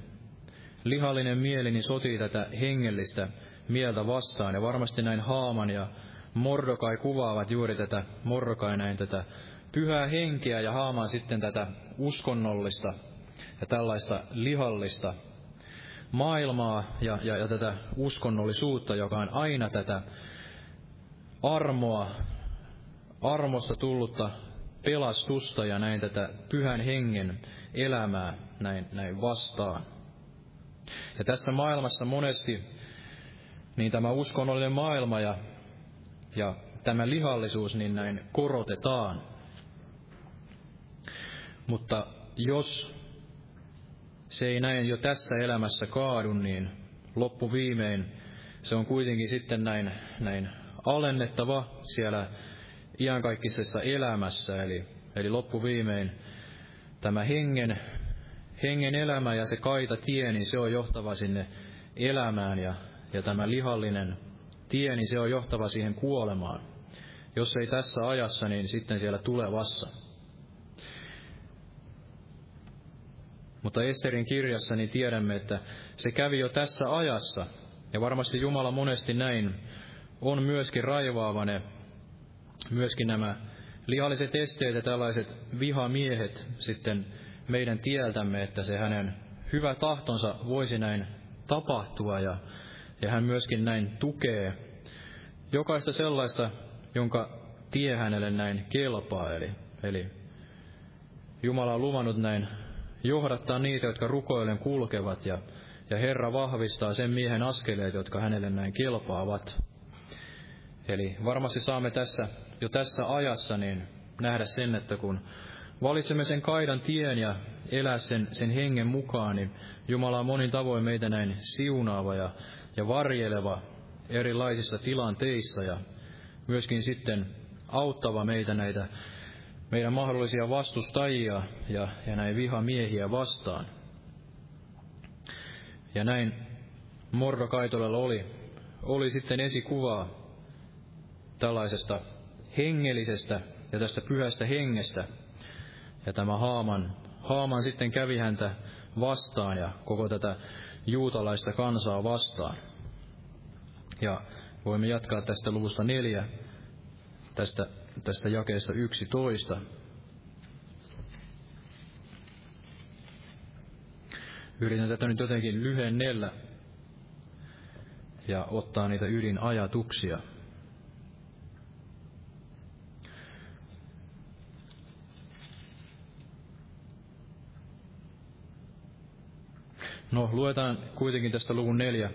lihallinen mieli niin sotii tätä hengellistä mieltä vastaan. Ja varmasti näin Haaman ja Mordokai kuvaavat juuri tätä, Mordokai näin tätä pyhää henkeä ja Haaman sitten tätä uskonnollista ja tällaista lihallista maailmaa ja, ja, ja tätä uskonnollisuutta, joka on aina tätä armoa, armosta tullutta pelastusta ja näin tätä pyhän hengen elämää näin, näin vastaan. Ja tässä maailmassa monesti niin tämä uskonnollinen maailma ja, ja tämä lihallisuus niin näin korotetaan. Mutta jos se ei näin jo tässä elämässä kaadu, niin loppuviimein se on kuitenkin sitten näin, näin alennettava siellä iankaikkisessa elämässä. Eli, eli loppuviimein tämä hengen hengen elämä ja se kaita tie, niin se on johtava sinne elämään ja, ja tämä lihallinen tie, niin se on johtava siihen kuolemaan. Jos ei tässä ajassa, niin sitten siellä tulevassa. Mutta Esterin kirjassa niin tiedämme, että se kävi jo tässä ajassa, Ja varmasti Jumala monesti näin on myöskin raivaavane, myöskin nämä lihalliset esteet ja tällaiset vihamiehet sitten meidän tieltämme, että se hänen hyvä tahtonsa voisi näin tapahtua ja, ja hän myöskin näin tukee jokaista sellaista, jonka tie hänelle näin kelpaa. Eli, eli Jumala on luvannut näin johdattaa niitä, jotka rukoilen kulkevat ja, ja Herra vahvistaa sen miehen askeleet, jotka hänelle näin kelpaavat. Eli varmasti saamme tässä, jo tässä ajassa niin nähdä sen, että kun valitsemme sen kaidan tien ja elää sen, sen hengen mukaan, niin Jumala on monin tavoin meitä näin siunaava ja, ja varjeleva erilaisissa tilanteissa ja myöskin sitten auttava meitä näitä meidän mahdollisia vastustajia ja, ja näin vihamiehiä vastaan. Ja näin Mordokaitolella oli, oli sitten esikuvaa tällaisesta hengellisestä ja tästä pyhästä hengestä. Ja tämä Haaman, Haaman sitten kävi häntä vastaan ja koko tätä juutalaista kansaa vastaan. Ja voimme jatkaa tästä luvusta neljä, tästä, tästä jakeesta yksitoista. Yritän tätä nyt jotenkin lyhennellä ja ottaa niitä ydinajatuksia. No, luetaan kuitenkin tästä luvun neljä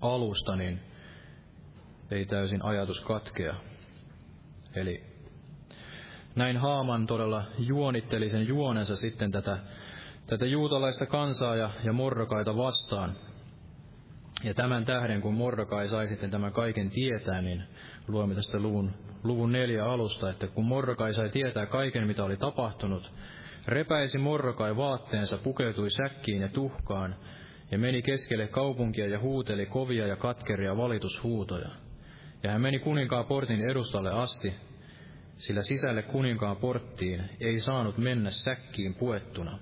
alusta, niin ei täysin ajatus katkea. Eli näin Haaman todella juonitteli sen juonensa sitten tätä, tätä juutalaista kansaa ja, ja morrokaita vastaan. Ja tämän tähden, kun Mordokai sai sitten tämän kaiken tietää, niin luemme tästä luvun, luvun neljä alusta, että kun Mordokai sai tietää kaiken, mitä oli tapahtunut, repäisi Morrokai vaatteensa, pukeutui säkkiin ja tuhkaan, ja meni keskelle kaupunkia ja huuteli kovia ja katkeria valitushuutoja. Ja hän meni kuninkaan portin edustalle asti, sillä sisälle kuninkaan porttiin ei saanut mennä säkkiin puettuna.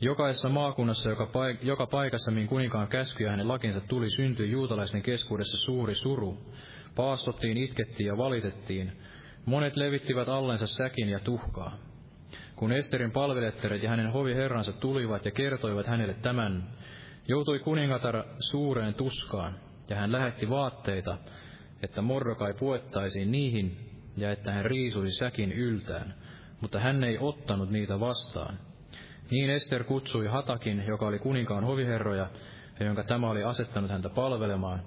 Jokaisessa maakunnassa, joka, paik- joka paikassa, mihin kuninkaan käsky ja hänen lakinsa tuli, syntyi juutalaisten keskuudessa suuri suru. Paastottiin, itkettiin ja valitettiin. Monet levittivät allensa säkin ja tuhkaa. Kun Esterin palvelettaret ja hänen hoviherransa tulivat ja kertoivat hänelle tämän, joutui kuningatar suureen tuskaan, ja hän lähetti vaatteita, että Mordokai puettaisiin niihin, ja että hän riisuisi säkin yltään, mutta hän ei ottanut niitä vastaan. Niin Ester kutsui Hatakin, joka oli kuninkaan hoviherroja, ja jonka tämä oli asettanut häntä palvelemaan,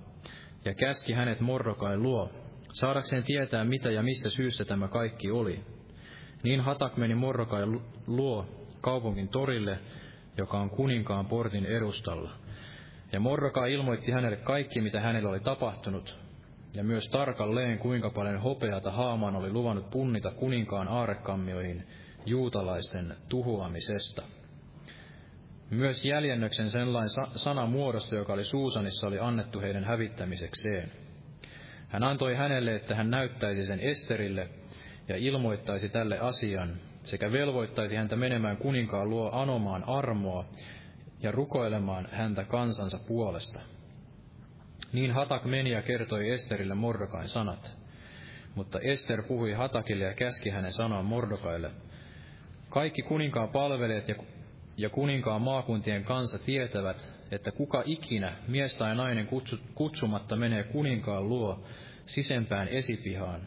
ja käski hänet Mordokai luo, saadakseen tietää mitä ja mistä syystä tämä kaikki oli. Niin Hatak meni Morrokai luo kaupungin torille, joka on kuninkaan portin edustalla. Ja Morrokai ilmoitti hänelle kaikki, mitä hänelle oli tapahtunut, ja myös tarkalleen, kuinka paljon hopeata Haaman oli luvannut punnita kuninkaan aarekammioihin juutalaisten tuhoamisesta. Myös jäljennöksen sellainen sana muodosta, joka oli Suusanissa, oli annettu heidän hävittämisekseen. Hän antoi hänelle, että hän näyttäisi sen Esterille, ja ilmoittaisi tälle asian, sekä velvoittaisi häntä menemään kuninkaan luo anomaan armoa ja rukoilemaan häntä kansansa puolesta. Niin Hatak meni ja kertoi Esterille Mordokain sanat. Mutta Ester puhui Hatakille ja käski hänen sanoa Mordokaille, kaikki kuninkaan palvelijat ja, kuninkaan maakuntien kanssa tietävät, että kuka ikinä, mies tai nainen kutsumatta menee kuninkaan luo sisempään esipihaan,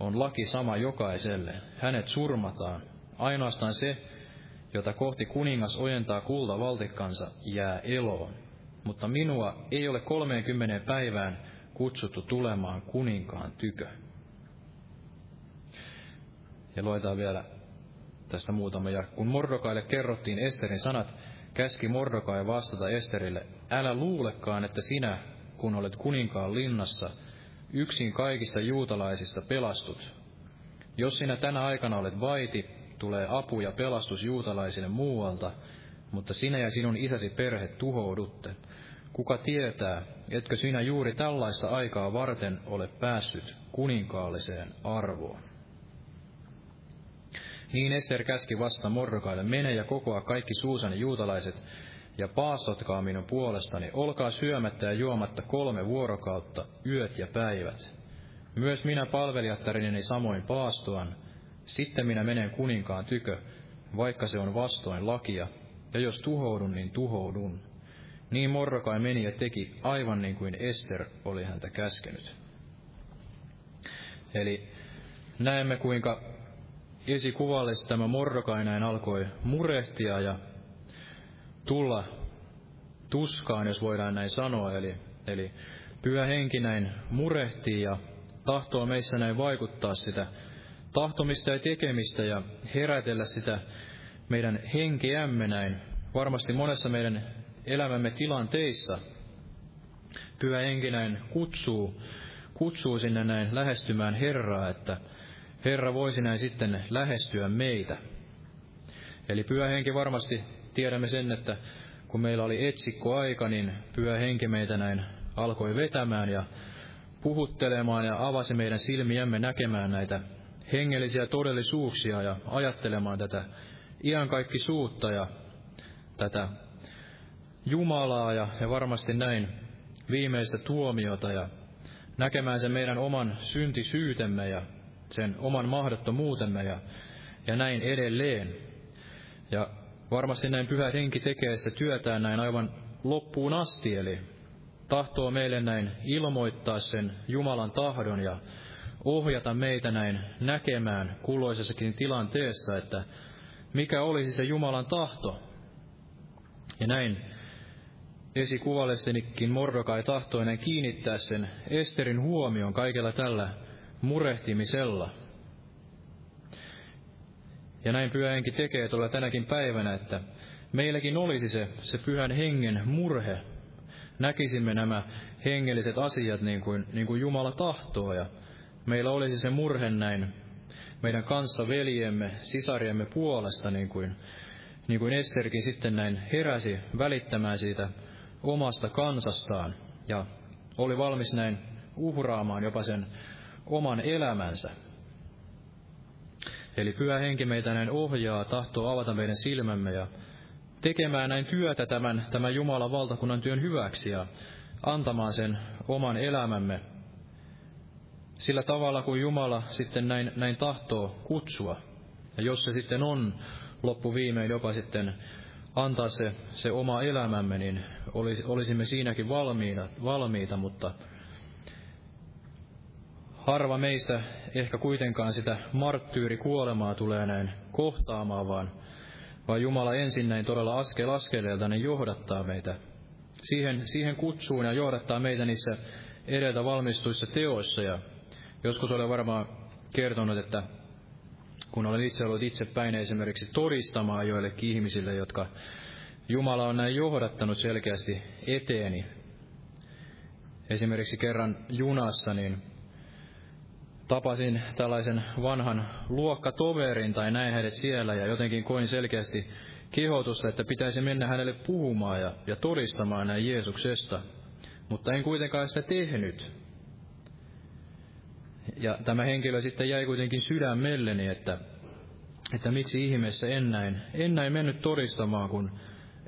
on laki sama jokaiselle. Hänet surmataan. Ainoastaan se, jota kohti kuningas ojentaa kulta valtikkansa, jää eloon. Mutta minua ei ole kolmeenkymmeneen päivään kutsuttu tulemaan kuninkaan tykö. Ja luetaan vielä tästä muutama. Ja kun Mordokaille kerrottiin Esterin sanat, käski Mordokai vastata Esterille, älä luulekaan, että sinä, kun olet kuninkaan linnassa, yksin kaikista juutalaisista pelastut. Jos sinä tänä aikana olet vaiti, tulee apu ja pelastus juutalaisille muualta, mutta sinä ja sinun isäsi perhe tuhoudutte. Kuka tietää, etkö sinä juuri tällaista aikaa varten ole päässyt kuninkaalliseen arvoon? Niin Ester käski vasta Morrokaille, mene ja kokoa kaikki Suusan juutalaiset ja paastotkaa minun puolestani, olkaa syömättä ja juomatta kolme vuorokautta, yöt ja päivät. Myös minä palvelijattarineni samoin paastoan, sitten minä menen kuninkaan tykö, vaikka se on vastoin lakia, ja jos tuhoudun, niin tuhoudun. Niin Morrokai meni ja teki aivan niin kuin Ester oli häntä käskenyt. Eli näemme, kuinka esikuvallisesti tämä Morrokai näin alkoi murehtia ja tulla tuskaan, jos voidaan näin sanoa. Eli, eli pyhä henki näin murehtii ja tahtoo meissä näin vaikuttaa sitä tahtomista ja tekemistä ja herätellä sitä meidän henkeämme näin. Varmasti monessa meidän elämämme tilanteissa pyhä henki näin kutsuu, kutsuu sinne näin lähestymään Herraa, että Herra voisi näin sitten lähestyä meitä. Eli pyhä henki varmasti tiedämme sen, että kun meillä oli etsikkoaika, niin pyhä henki meitä näin alkoi vetämään ja puhuttelemaan ja avasi meidän silmiämme näkemään näitä hengellisiä todellisuuksia ja ajattelemaan tätä iankaikkisuutta ja tätä Jumalaa ja, ja varmasti näin viimeistä tuomiota ja näkemään sen meidän oman syntisyytemme ja sen oman mahdottomuutemme ja, ja näin edelleen. Ja varmasti näin pyhä henki tekee sitä työtään näin aivan loppuun asti, eli tahtoo meille näin ilmoittaa sen Jumalan tahdon ja ohjata meitä näin näkemään kulloisessakin tilanteessa, että mikä olisi se Jumalan tahto. Ja näin esikuvallistenikin Mordokai tahtoi näin kiinnittää sen Esterin huomion kaikella tällä murehtimisella. Ja näin pyhä henki tekee tuolla tänäkin päivänä, että meilläkin olisi se, se pyhän hengen murhe. Näkisimme nämä hengelliset asiat niin kuin, niin kuin Jumala tahtoo ja meillä olisi se murhe näin meidän kanssa veljemme, sisariemme puolesta, niin kuin, niin kuin Esterkin sitten näin heräsi välittämään siitä omasta kansastaan ja oli valmis näin uhraamaan jopa sen oman elämänsä. Eli pyhä henki meitä näin ohjaa, tahtoo avata meidän silmämme ja tekemään näin työtä tämän, tämän Jumalan valtakunnan työn hyväksi ja antamaan sen oman elämämme sillä tavalla kuin Jumala sitten näin, näin tahtoo kutsua. Ja jos se sitten on loppuviimein jopa sitten antaa se, se oma elämämme, niin olis, olisimme siinäkin valmiita, valmiita, mutta harva meistä ehkä kuitenkaan sitä marttyyrikuolemaa tulee näin kohtaamaan, vaan, vaan Jumala ensin näin todella askel askeleelta niin johdattaa meitä siihen, siihen kutsuun ja johdattaa meitä niissä edeltä valmistuissa teoissa ja Joskus olen varmaan kertonut, että kun olen itse ollut itse päin esimerkiksi todistamaan joillekin ihmisille, jotka Jumala on näin johdattanut selkeästi eteeni. Esimerkiksi kerran junassa, niin tapasin tällaisen vanhan luokkatoverin tai näin hänet siellä ja jotenkin koin selkeästi kehotusta, että pitäisi mennä hänelle puhumaan ja, ja todistamaan näin Jeesuksesta. Mutta en kuitenkaan sitä tehnyt. Ja tämä henkilö sitten jäi kuitenkin sydämelleni, että, että miksi ihmeessä en näin, en näin mennyt todistamaan, kun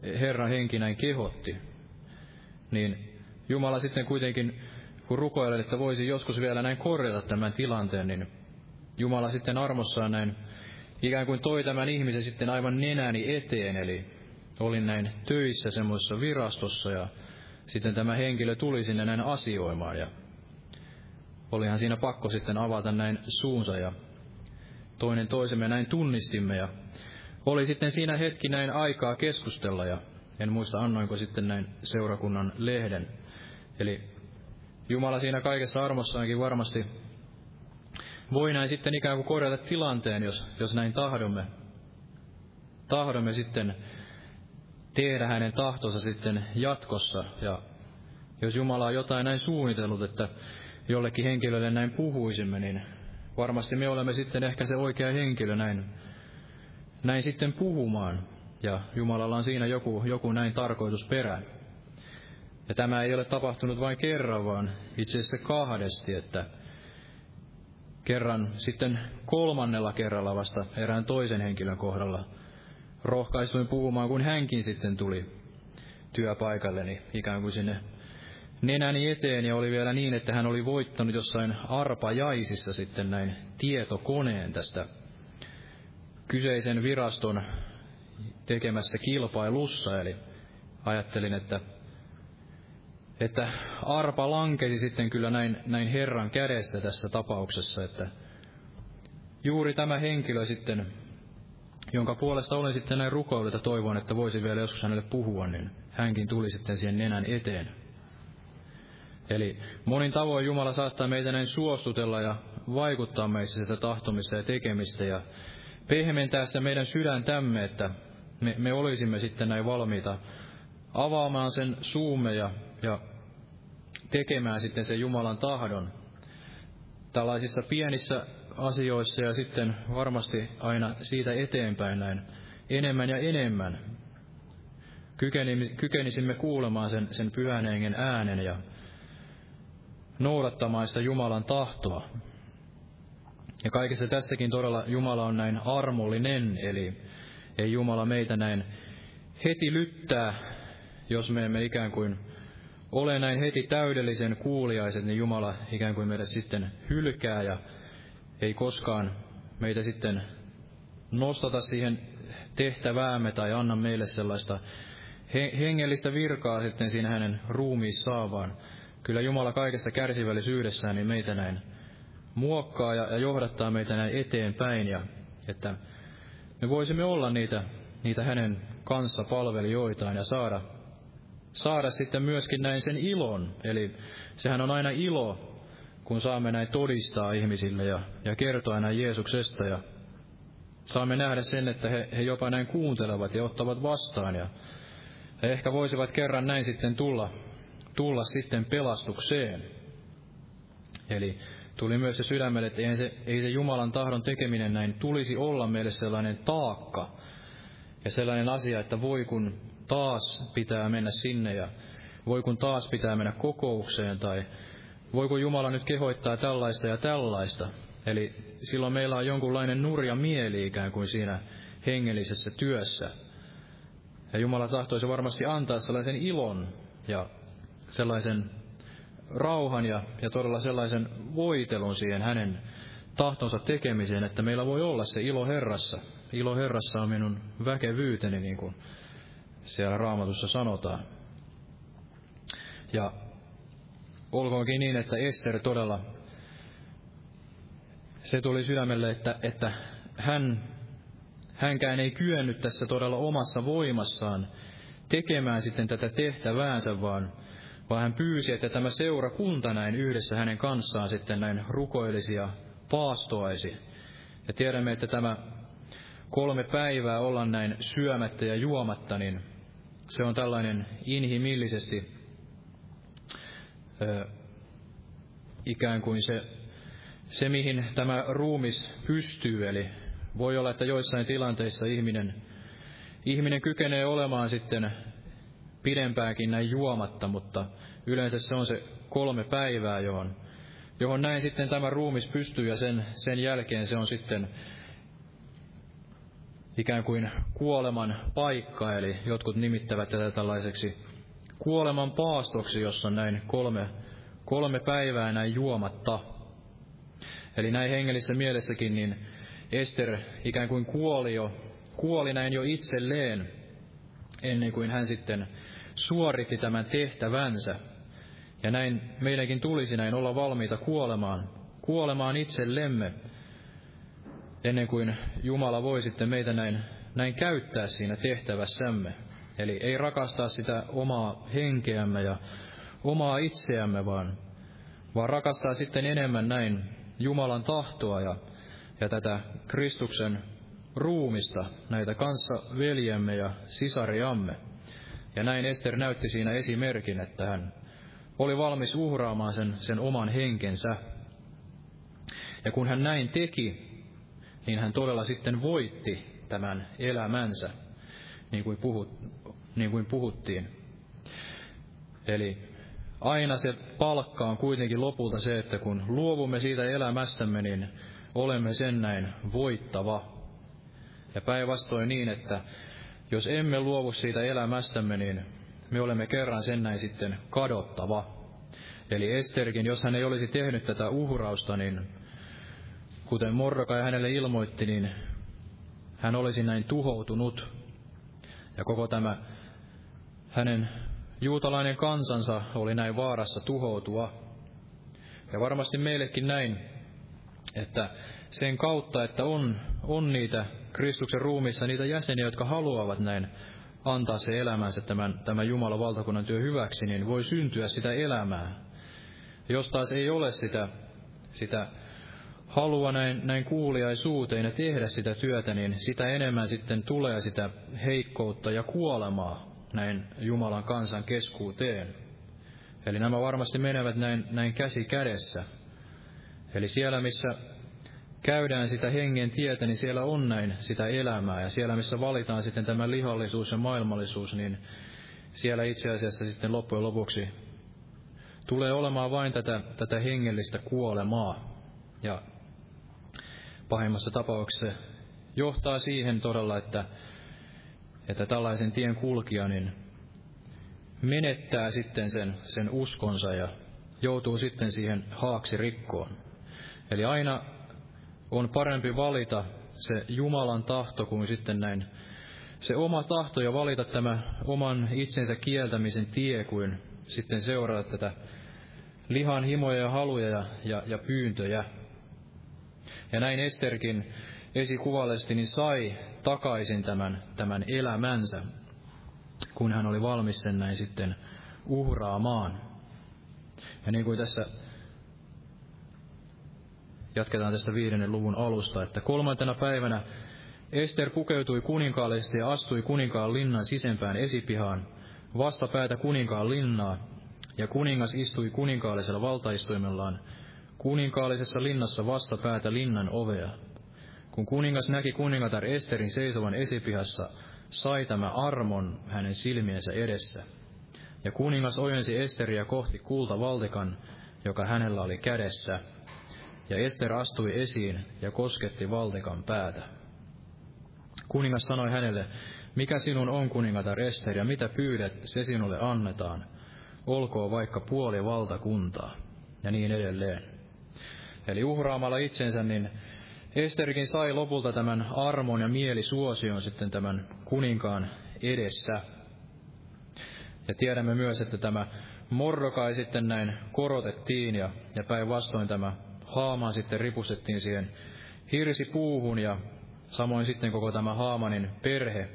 Herran henki näin kehotti. Niin Jumala sitten kuitenkin, kun rukoilen, että voisi joskus vielä näin korjata tämän tilanteen, niin Jumala sitten armossaan näin ikään kuin toi tämän ihmisen sitten aivan nenäni eteen, eli olin näin töissä semmoisessa virastossa ja sitten tämä henkilö tuli sinne näin asioimaan ja olihan siinä pakko sitten avata näin suunsa ja toinen toisemme näin tunnistimme ja oli sitten siinä hetki näin aikaa keskustella ja en muista annoinko sitten näin seurakunnan lehden. Eli Jumala siinä kaikessa armossaankin varmasti voi näin sitten ikään kuin korjata tilanteen, jos, jos näin tahdomme. Tahdomme sitten tehdä hänen tahtonsa sitten jatkossa. Ja jos Jumala on jotain näin suunnitellut, että jollekin henkilölle näin puhuisimme, niin varmasti me olemme sitten ehkä se oikea henkilö näin, näin sitten puhumaan. Ja Jumalalla on siinä joku, joku näin tarkoitusperä. Ja tämä ei ole tapahtunut vain kerran, vaan itse asiassa kahdesti, että kerran sitten kolmannella kerralla vasta erään toisen henkilön kohdalla rohkaistuin puhumaan, kun hänkin sitten tuli, työpaikalleni ikään kuin sinne nenäni eteen ja oli vielä niin, että hän oli voittanut jossain arpajaisissa sitten näin tietokoneen tästä kyseisen viraston tekemässä kilpailussa. Eli ajattelin, että, että arpa lankesi sitten kyllä näin, näin Herran kädestä tässä tapauksessa, että juuri tämä henkilö sitten, jonka puolesta olen sitten näin rukoillut ja toivon, että voisi vielä joskus hänelle puhua, niin hänkin tuli sitten siihen nenän eteen. Eli monin tavoin Jumala saattaa meitä näin suostutella ja vaikuttaa meissä sitä tahtomista ja tekemistä ja pehmentää sitä meidän sydäntämme, että me, me olisimme sitten näin valmiita avaamaan sen suumme ja, ja tekemään sitten sen Jumalan tahdon tällaisissa pienissä asioissa ja sitten varmasti aina siitä eteenpäin näin enemmän ja enemmän. Kykenisimme kuulemaan sen, sen pyhän hengen äänen ja noudattamaan sitä Jumalan tahtoa. Ja kaikessa tässäkin todella Jumala on näin armollinen, eli ei Jumala meitä näin heti lyttää, jos me emme ikään kuin ole näin heti täydellisen kuuliaiset, niin Jumala ikään kuin meidät sitten hylkää ja ei koskaan meitä sitten nostata siihen tehtäväämme tai anna meille sellaista hengellistä virkaa sitten siinä hänen ruumiissaan, vaan kyllä Jumala kaikessa kärsivällisyydessään niin meitä näin muokkaa ja, ja johdattaa meitä näin eteenpäin ja että me voisimme olla niitä, niitä hänen kanssa palvelijoitaan ja saada, saada sitten myöskin näin sen ilon. Eli sehän on aina ilo, kun saamme näin todistaa ihmisille ja, ja kertoa näin Jeesuksesta ja saamme nähdä sen, että he, he jopa näin kuuntelevat ja ottavat vastaan ja he ehkä voisivat kerran näin sitten tulla, tulla sitten pelastukseen. Eli tuli myös se sydämelle, että ei se, ei se Jumalan tahdon tekeminen näin tulisi olla meille sellainen taakka ja sellainen asia, että voi kun taas pitää mennä sinne ja voi kun taas pitää mennä kokoukseen tai voiko Jumala nyt kehoittaa tällaista ja tällaista. Eli silloin meillä on jonkunlainen nurja mieli ikään kuin siinä hengellisessä työssä. Ja Jumala tahtoisi varmasti antaa sellaisen ilon ja sellaisen rauhan ja, ja todella sellaisen voitelun siihen hänen tahtonsa tekemiseen, että meillä voi olla se ilo Herrassa. Ilo Herrassa on minun väkevyyteni, niin kuin siellä raamatussa sanotaan. Ja olkoonkin niin, että Ester todella, se tuli sydämelle, että, että hän, hänkään ei kyennyt tässä todella omassa voimassaan tekemään sitten tätä tehtäväänsä, vaan vaan hän pyysi, että tämä seurakunta näin yhdessä hänen kanssaan sitten näin rukoilisi ja paastoaisi. Ja tiedämme, että tämä kolme päivää olla näin syömättä ja juomatta, niin se on tällainen inhimillisesti ö, ikään kuin se, se, mihin tämä ruumis pystyy. Eli voi olla, että joissain tilanteissa ihminen, ihminen kykenee olemaan sitten pidempäänkin näin juomatta, mutta yleensä se on se kolme päivää, johon, johon näin sitten tämä ruumis pystyy ja sen, sen jälkeen se on sitten ikään kuin kuoleman paikka, eli jotkut nimittävät tätä tällaiseksi kuoleman paastoksi, jossa on näin kolme, kolme päivää näin juomatta. Eli näin hengellisessä mielessäkin, niin Ester ikään kuin kuoli jo, kuoli näin jo itselleen, ennen kuin hän sitten suoritti tämän tehtävänsä. Ja näin meidänkin tulisi näin olla valmiita kuolemaan, kuolemaan itsellemme, ennen kuin Jumala voi sitten meitä näin, näin käyttää siinä tehtävässämme. Eli ei rakastaa sitä omaa henkeämme ja omaa itseämme, vaan, vaan rakastaa sitten enemmän näin Jumalan tahtoa ja, ja tätä Kristuksen ruumista, näitä kanssa veljemme ja sisariamme. Ja näin Ester näytti siinä esimerkin, että hän oli valmis uhraamaan sen, sen oman henkensä. Ja kun hän näin teki, niin hän todella sitten voitti tämän elämänsä, niin kuin, puhut, niin kuin puhuttiin. Eli aina se palkka on kuitenkin lopulta se, että kun luovumme siitä elämästämme, niin olemme sen näin voittava. Ja päinvastoin niin, että jos emme luovu siitä elämästämme, niin me olemme kerran sen näin sitten kadottava. Eli Esterkin, jos hän ei olisi tehnyt tätä uhrausta, niin kuten Mordokai hänelle ilmoitti, niin hän olisi näin tuhoutunut. Ja koko tämä hänen juutalainen kansansa oli näin vaarassa tuhoutua. Ja varmasti meillekin näin, että sen kautta, että on, on niitä Kristuksen ruumissa niitä jäseniä, jotka haluavat näin antaa se elämänsä tämän, tämän Jumalan valtakunnan työ hyväksi, niin voi syntyä sitä elämää. Jos taas ei ole sitä, sitä halua näin, näin kuuliaisuuteen ja tehdä sitä työtä, niin sitä enemmän sitten tulee sitä heikkoutta ja kuolemaa näin Jumalan kansan keskuuteen. Eli nämä varmasti menevät näin, näin käsi kädessä. Eli siellä, missä käydään sitä hengen tietä, niin siellä on näin sitä elämää. Ja siellä, missä valitaan sitten tämä lihallisuus ja maailmallisuus, niin siellä itse asiassa sitten loppujen lopuksi tulee olemaan vain tätä, tätä hengellistä kuolemaa. Ja pahimmassa tapauksessa johtaa siihen todella, että, että tällaisen tien kulkija niin menettää sitten sen, sen uskonsa ja joutuu sitten siihen haaksi rikkoon. Eli aina on parempi valita se Jumalan tahto kuin sitten näin se oma tahto ja valita tämä oman itsensä kieltämisen tie kuin sitten seurata tätä lihan himoja ja haluja ja, ja, ja pyyntöjä. Ja näin Esterkin esikuvallisesti niin sai takaisin tämän, tämän elämänsä, kun hän oli valmis sen näin sitten uhraamaan. Ja niin kuin tässä Jatketaan tästä viidennen luvun alusta, että kolmantena päivänä Ester pukeutui kuninkaallisesti ja astui kuninkaan linnan sisempään esipihaan, vastapäätä kuninkaan linnaa, ja kuningas istui kuninkaallisella valtaistuimellaan, kuninkaallisessa linnassa vastapäätä linnan ovea. Kun kuningas näki kuningatar Esterin seisovan esipihassa, sai tämä armon hänen silmiensä edessä. Ja kuningas ojensi Esteriä kohti kultavaltikan, joka hänellä oli kädessä, ja Ester astui esiin ja kosketti valtikan päätä. Kuningas sanoi hänelle, mikä sinun on kuningatar Ester ja mitä pyydät, se sinulle annetaan. Olkoon vaikka puoli valtakuntaa. Ja niin edelleen. Eli uhraamalla itsensä, niin Esterikin sai lopulta tämän armon ja mielisuosion sitten tämän kuninkaan edessä. Ja tiedämme myös, että tämä Mordokai sitten näin korotettiin ja, ja päinvastoin tämä Haamaan sitten ripustettiin siihen hirsipuuhun ja samoin sitten koko tämä Haamanin perhe,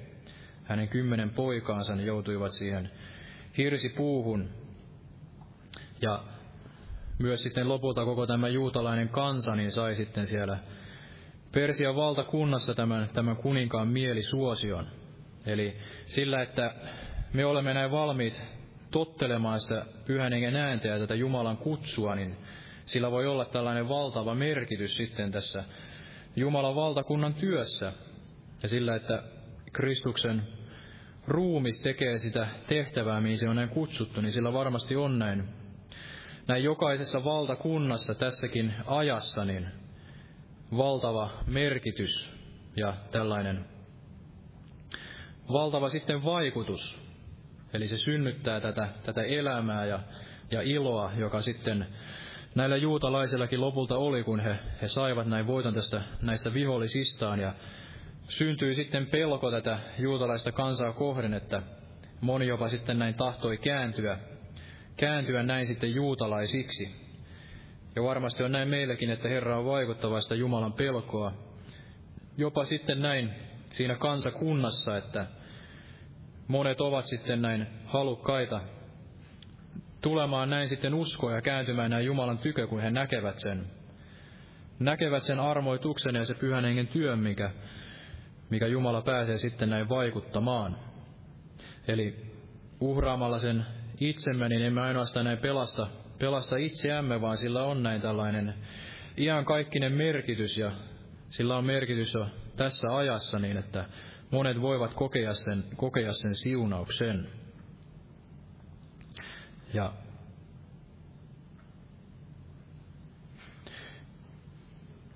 hänen kymmenen poikaansa, niin joutuivat siihen hirsipuuhun. Ja myös sitten lopulta koko tämä juutalainen kansa niin sai sitten siellä Persian valtakunnassa tämän, tämän kuninkaan mielisuosion. Eli sillä, että me olemme näin valmiit tottelemaan sitä pyhän hengen ääntä ja tätä Jumalan kutsua, niin sillä voi olla tällainen valtava merkitys sitten tässä Jumalan valtakunnan työssä. Ja sillä, että Kristuksen ruumis tekee sitä tehtävää, mihin se on näin kutsuttu, niin sillä varmasti on näin. Näin jokaisessa valtakunnassa tässäkin ajassa, niin valtava merkitys ja tällainen valtava sitten vaikutus. Eli se synnyttää tätä, tätä elämää ja, ja iloa, joka sitten näillä juutalaisillakin lopulta oli, kun he, he saivat näin voiton tästä näistä vihollisistaan ja syntyi sitten pelko tätä juutalaista kansaa kohden, että moni jopa sitten näin tahtoi kääntyä, kääntyä näin sitten juutalaisiksi. Ja varmasti on näin meillekin, että Herra on vaikuttavasta Jumalan pelkoa. Jopa sitten näin siinä kansakunnassa, että monet ovat sitten näin halukkaita tulemaan näin sitten uskoa ja kääntymään näin Jumalan tykö, kun he näkevät sen. Näkevät sen armoituksen ja se pyhän hengen työn, mikä, mikä Jumala pääsee sitten näin vaikuttamaan. Eli uhraamalla sen itsemme, niin emme ainoastaan näin pelasta, pelasta itseämme, vaan sillä on näin tällainen iankaikkinen merkitys ja sillä on merkitys jo tässä ajassa niin, että monet voivat kokea sen, kokea sen siunauksen. Ja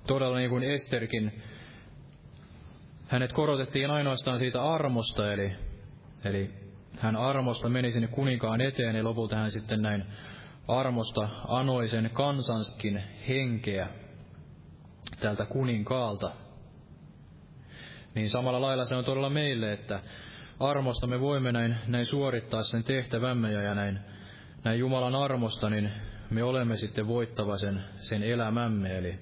todella niin kuin Esterkin, hänet korotettiin ainoastaan siitä armosta, eli, eli hän armosta meni sinne kuninkaan eteen ja lopulta hän sitten näin armosta anoi sen kansanskin henkeä tältä kuninkaalta. Niin samalla lailla se on todella meille, että armosta me voimme näin, näin suorittaa sen tehtävämme ja näin, näin Jumalan armosta, niin me olemme sitten voittava sen, sen elämämme. Eli,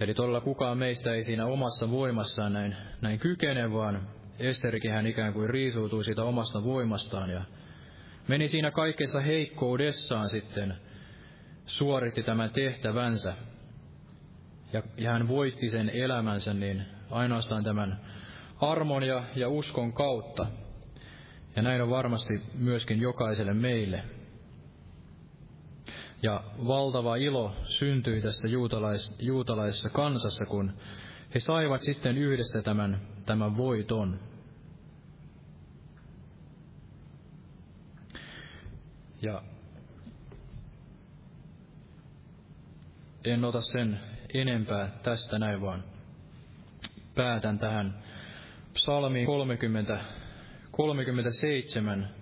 eli todella kukaan meistä ei siinä omassa voimassaan näin, näin kykene, vaan Esterikin hän ikään kuin riisuutui siitä omasta voimastaan ja meni siinä kaikessa heikkoudessaan sitten, suoritti tämän tehtävänsä ja, ja hän voitti sen elämänsä niin ainoastaan tämän armon ja, ja uskon kautta. Ja näin on varmasti myöskin jokaiselle meille. Ja valtava ilo syntyi tässä juutalais, juutalaisessa kansassa, kun he saivat sitten yhdessä tämän, tämän voiton. Ja en ota sen enempää tästä näin, vaan päätän tähän psalmiin 30, 37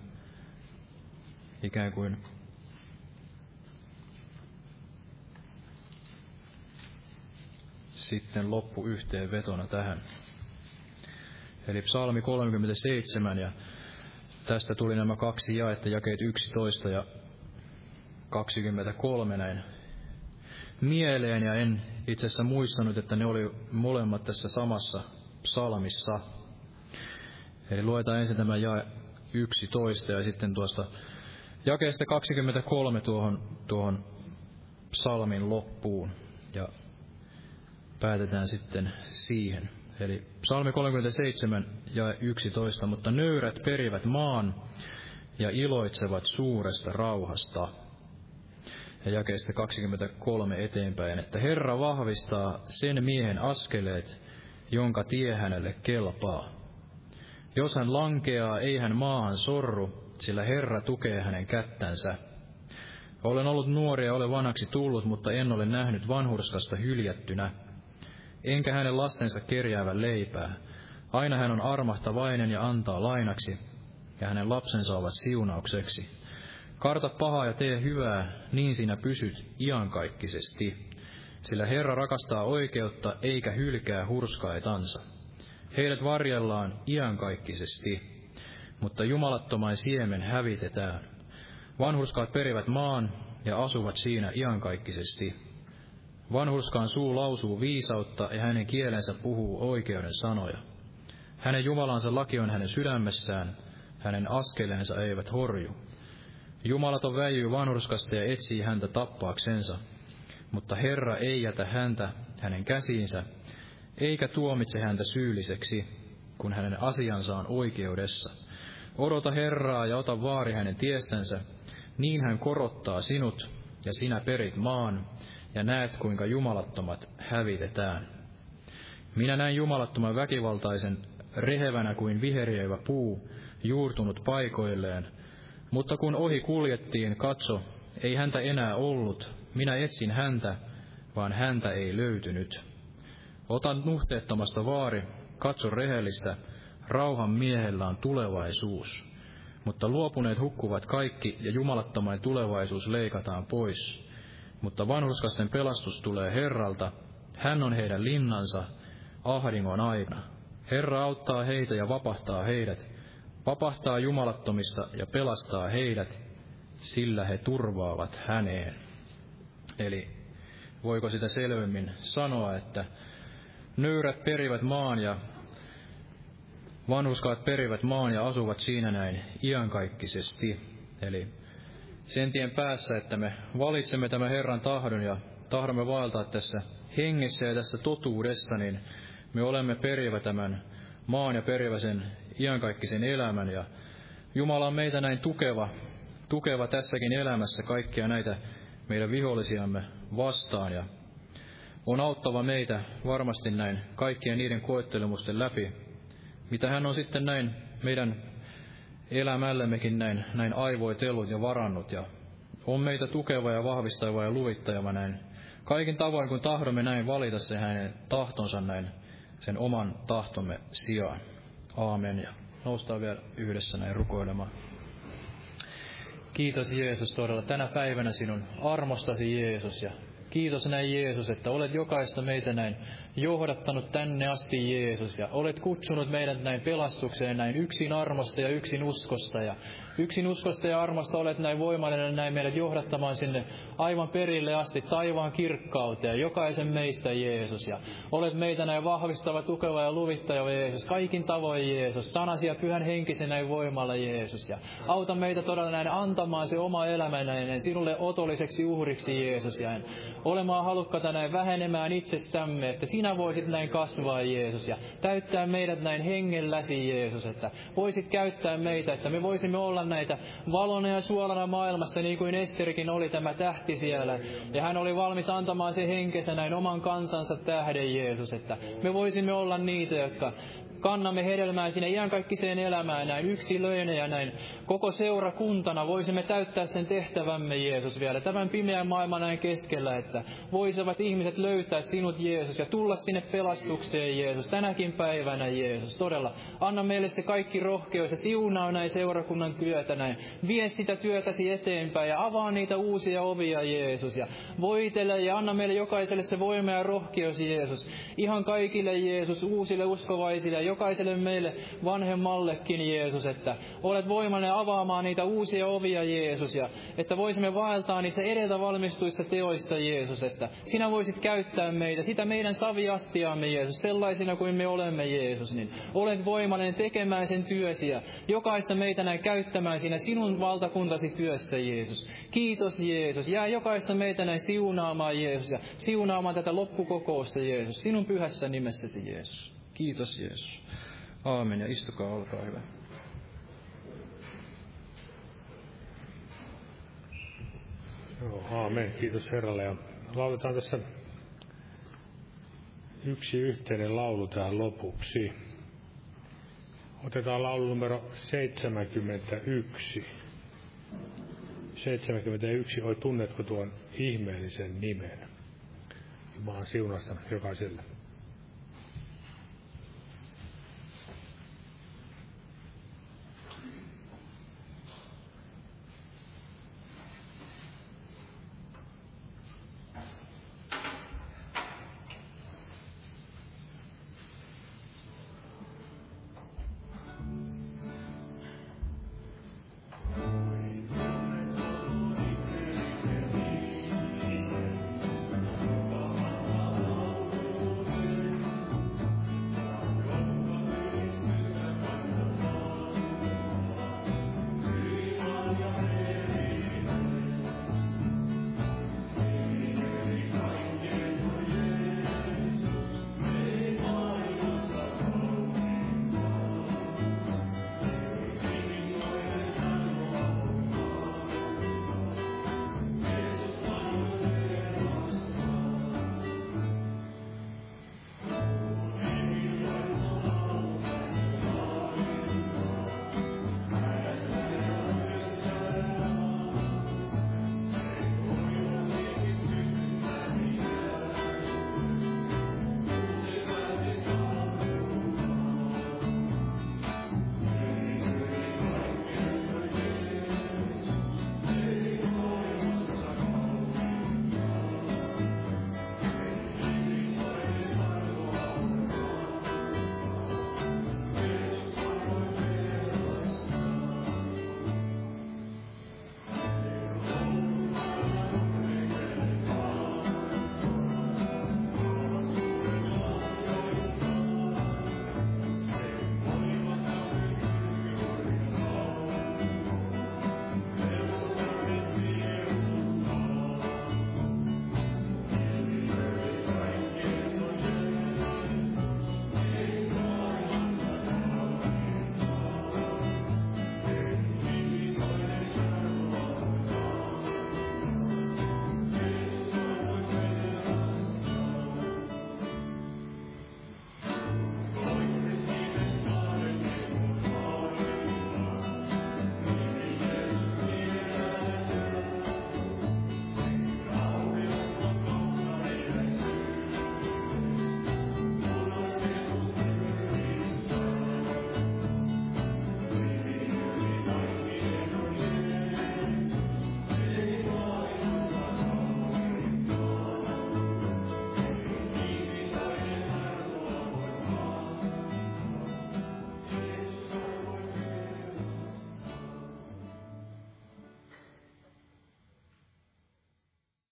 ikään kuin sitten loppu yhteenvetona tähän. Eli psalmi 37 ja tästä tuli nämä kaksi jaetta, jakeet 11 ja 23 näin mieleen ja en itse asiassa muistanut, että ne oli molemmat tässä samassa psalmissa. Eli luetaan ensin tämä jae 11 ja sitten tuosta jakeesta 23 tuohon, tuohon psalmin loppuun. Ja päätetään sitten siihen. Eli psalmi 37 ja 11, mutta nöyrät perivät maan ja iloitsevat suuresta rauhasta. Ja jakeesta 23 eteenpäin, että Herra vahvistaa sen miehen askeleet, jonka tie hänelle kelpaa. Jos hän lankeaa, ei hän maahan sorru, sillä Herra tukee hänen kättänsä. Olen ollut nuori ja olen vanhaksi tullut, mutta en ole nähnyt vanhurskasta hyljättynä, enkä hänen lastensa kerjäävän leipää. Aina hän on armahtavainen ja antaa lainaksi, ja hänen lapsensa ovat siunaukseksi. Karta pahaa ja tee hyvää, niin sinä pysyt iankaikkisesti. Sillä Herra rakastaa oikeutta eikä hylkää hurskaitansa. Heidät varjellaan iankaikkisesti, mutta jumalattomain siemen hävitetään. Vanhurskaat perivät maan ja asuvat siinä iankaikkisesti. Vanhurskaan suu lausuu viisautta ja hänen kielensä puhuu oikeuden sanoja. Hänen Jumalansa laki on hänen sydämessään, hänen askeleensa eivät horju. Jumalaton väijyy vanhurskasta ja etsii häntä tappaaksensa, mutta Herra ei jätä häntä hänen käsiinsä, eikä tuomitse häntä syylliseksi, kun hänen asiansa on oikeudessa. Odota Herraa ja ota vaari hänen tiestänsä, niin hän korottaa sinut, ja sinä perit maan, ja näet, kuinka jumalattomat hävitetään. Minä näin jumalattoman väkivaltaisen, rehevänä kuin viheriöivä puu, juurtunut paikoilleen, mutta kun ohi kuljettiin, katso, ei häntä enää ollut, minä etsin häntä, vaan häntä ei löytynyt. Otan nuhteettomasta vaari, katso rehellistä, rauhan miehellä on tulevaisuus. Mutta luopuneet hukkuvat kaikki, ja jumalattomain tulevaisuus leikataan pois. Mutta vanhuskasten pelastus tulee Herralta, hän on heidän linnansa, ahdingon aina. Herra auttaa heitä ja vapahtaa heidät, vapahtaa jumalattomista ja pelastaa heidät, sillä he turvaavat häneen. Eli voiko sitä selvemmin sanoa, että nöyrät perivät maan ja vanhuskaat perivät maan ja asuvat siinä näin iankaikkisesti. Eli sen tien päässä, että me valitsemme tämän Herran tahdon ja tahdomme vaeltaa tässä hengessä ja tässä totuudessa, niin me olemme perivä tämän maan ja perivä sen iankaikkisen elämän. Ja Jumala on meitä näin tukeva, tukeva tässäkin elämässä kaikkia näitä meidän vihollisiamme vastaan ja on auttava meitä varmasti näin kaikkien niiden koettelemusten läpi, mitä hän on sitten näin meidän elämällemmekin näin, näin aivoitellut ja varannut ja on meitä tukeva ja vahvistava ja luvittajava näin. Kaikin tavoin, kun tahdomme näin valita se hänen tahtonsa näin sen oman tahtomme sijaan. Aamen ja Noustaan vielä yhdessä näin rukoilemaan. Kiitos Jeesus todella tänä päivänä sinun armostasi Jeesus ja Kiitos näin Jeesus, että olet jokaista meitä näin johdattanut tänne asti Jeesus ja olet kutsunut meidät näin pelastukseen näin yksin armosta ja yksin uskosta ja Yksin uskosta ja armosta olet näin voimallinen näin meidät johdattamaan sinne aivan perille asti taivaan kirkkauteen, jokaisen meistä Jeesus. Ja olet meitä näin vahvistava, tukeva ja luvittaja Jeesus, kaikin tavoin Jeesus, sanasi ja pyhän henkisen näin voimalla Jeesus. Ja auta meitä todella näin antamaan se oma elämä näin sinulle otolliseksi uhriksi Jeesus. Ja olemaan halukkata näin vähenemään itsessämme, että sinä voisit näin kasvaa Jeesus ja täyttää meidät näin hengelläsi Jeesus, että voisit käyttää meitä, että me voisimme olla näitä valona ja suolana maailmassa, niin kuin Esterikin oli tämä tähti siellä. Ja hän oli valmis antamaan se henkensä näin oman kansansa tähden Jeesus, että me voisimme olla niitä, jotka kannamme hedelmää sinne iankaikkiseen elämään näin yksilöinä ja näin koko seurakuntana voisimme täyttää sen tehtävämme Jeesus vielä tämän pimeän maailman näin keskellä, että voisivat ihmiset löytää sinut Jeesus ja tulla sinne pelastukseen Jeesus tänäkin päivänä Jeesus. Todella anna meille se kaikki rohkeus ja siunaa näin seurakunnan työtä näin. Vie sitä työtäsi eteenpäin ja avaa niitä uusia ovia Jeesus ja voitele ja anna meille jokaiselle se voima ja rohkeus Jeesus. Ihan kaikille Jeesus, uusille uskovaisille jokaiselle meille vanhemmallekin Jeesus, että olet voimallinen avaamaan niitä uusia ovia Jeesus ja että voisimme vaeltaa niissä edeltä valmistuissa teoissa Jeesus, että sinä voisit käyttää meitä, sitä meidän saviastiamme Jeesus, sellaisina kuin me olemme Jeesus, niin olet voimallinen tekemään sen työsi ja jokaista meitä näin käyttämään siinä sinun valtakuntasi työssä Jeesus. Kiitos Jeesus, jää jokaista meitä näin siunaamaan Jeesus ja siunaamaan tätä loppukokousta Jeesus, sinun pyhässä nimessäsi Jeesus. Kiitos Jeesus. Aamen ja istukaa, olkaa hyvä. Joo, aamen. Kiitos Herralle. Ja lauletaan tässä yksi yhteinen laulu tähän lopuksi. Otetaan laulu numero 71. 71. Oi, tunnetko tuon ihmeellisen nimen? Jumalan siunasta jokaiselle.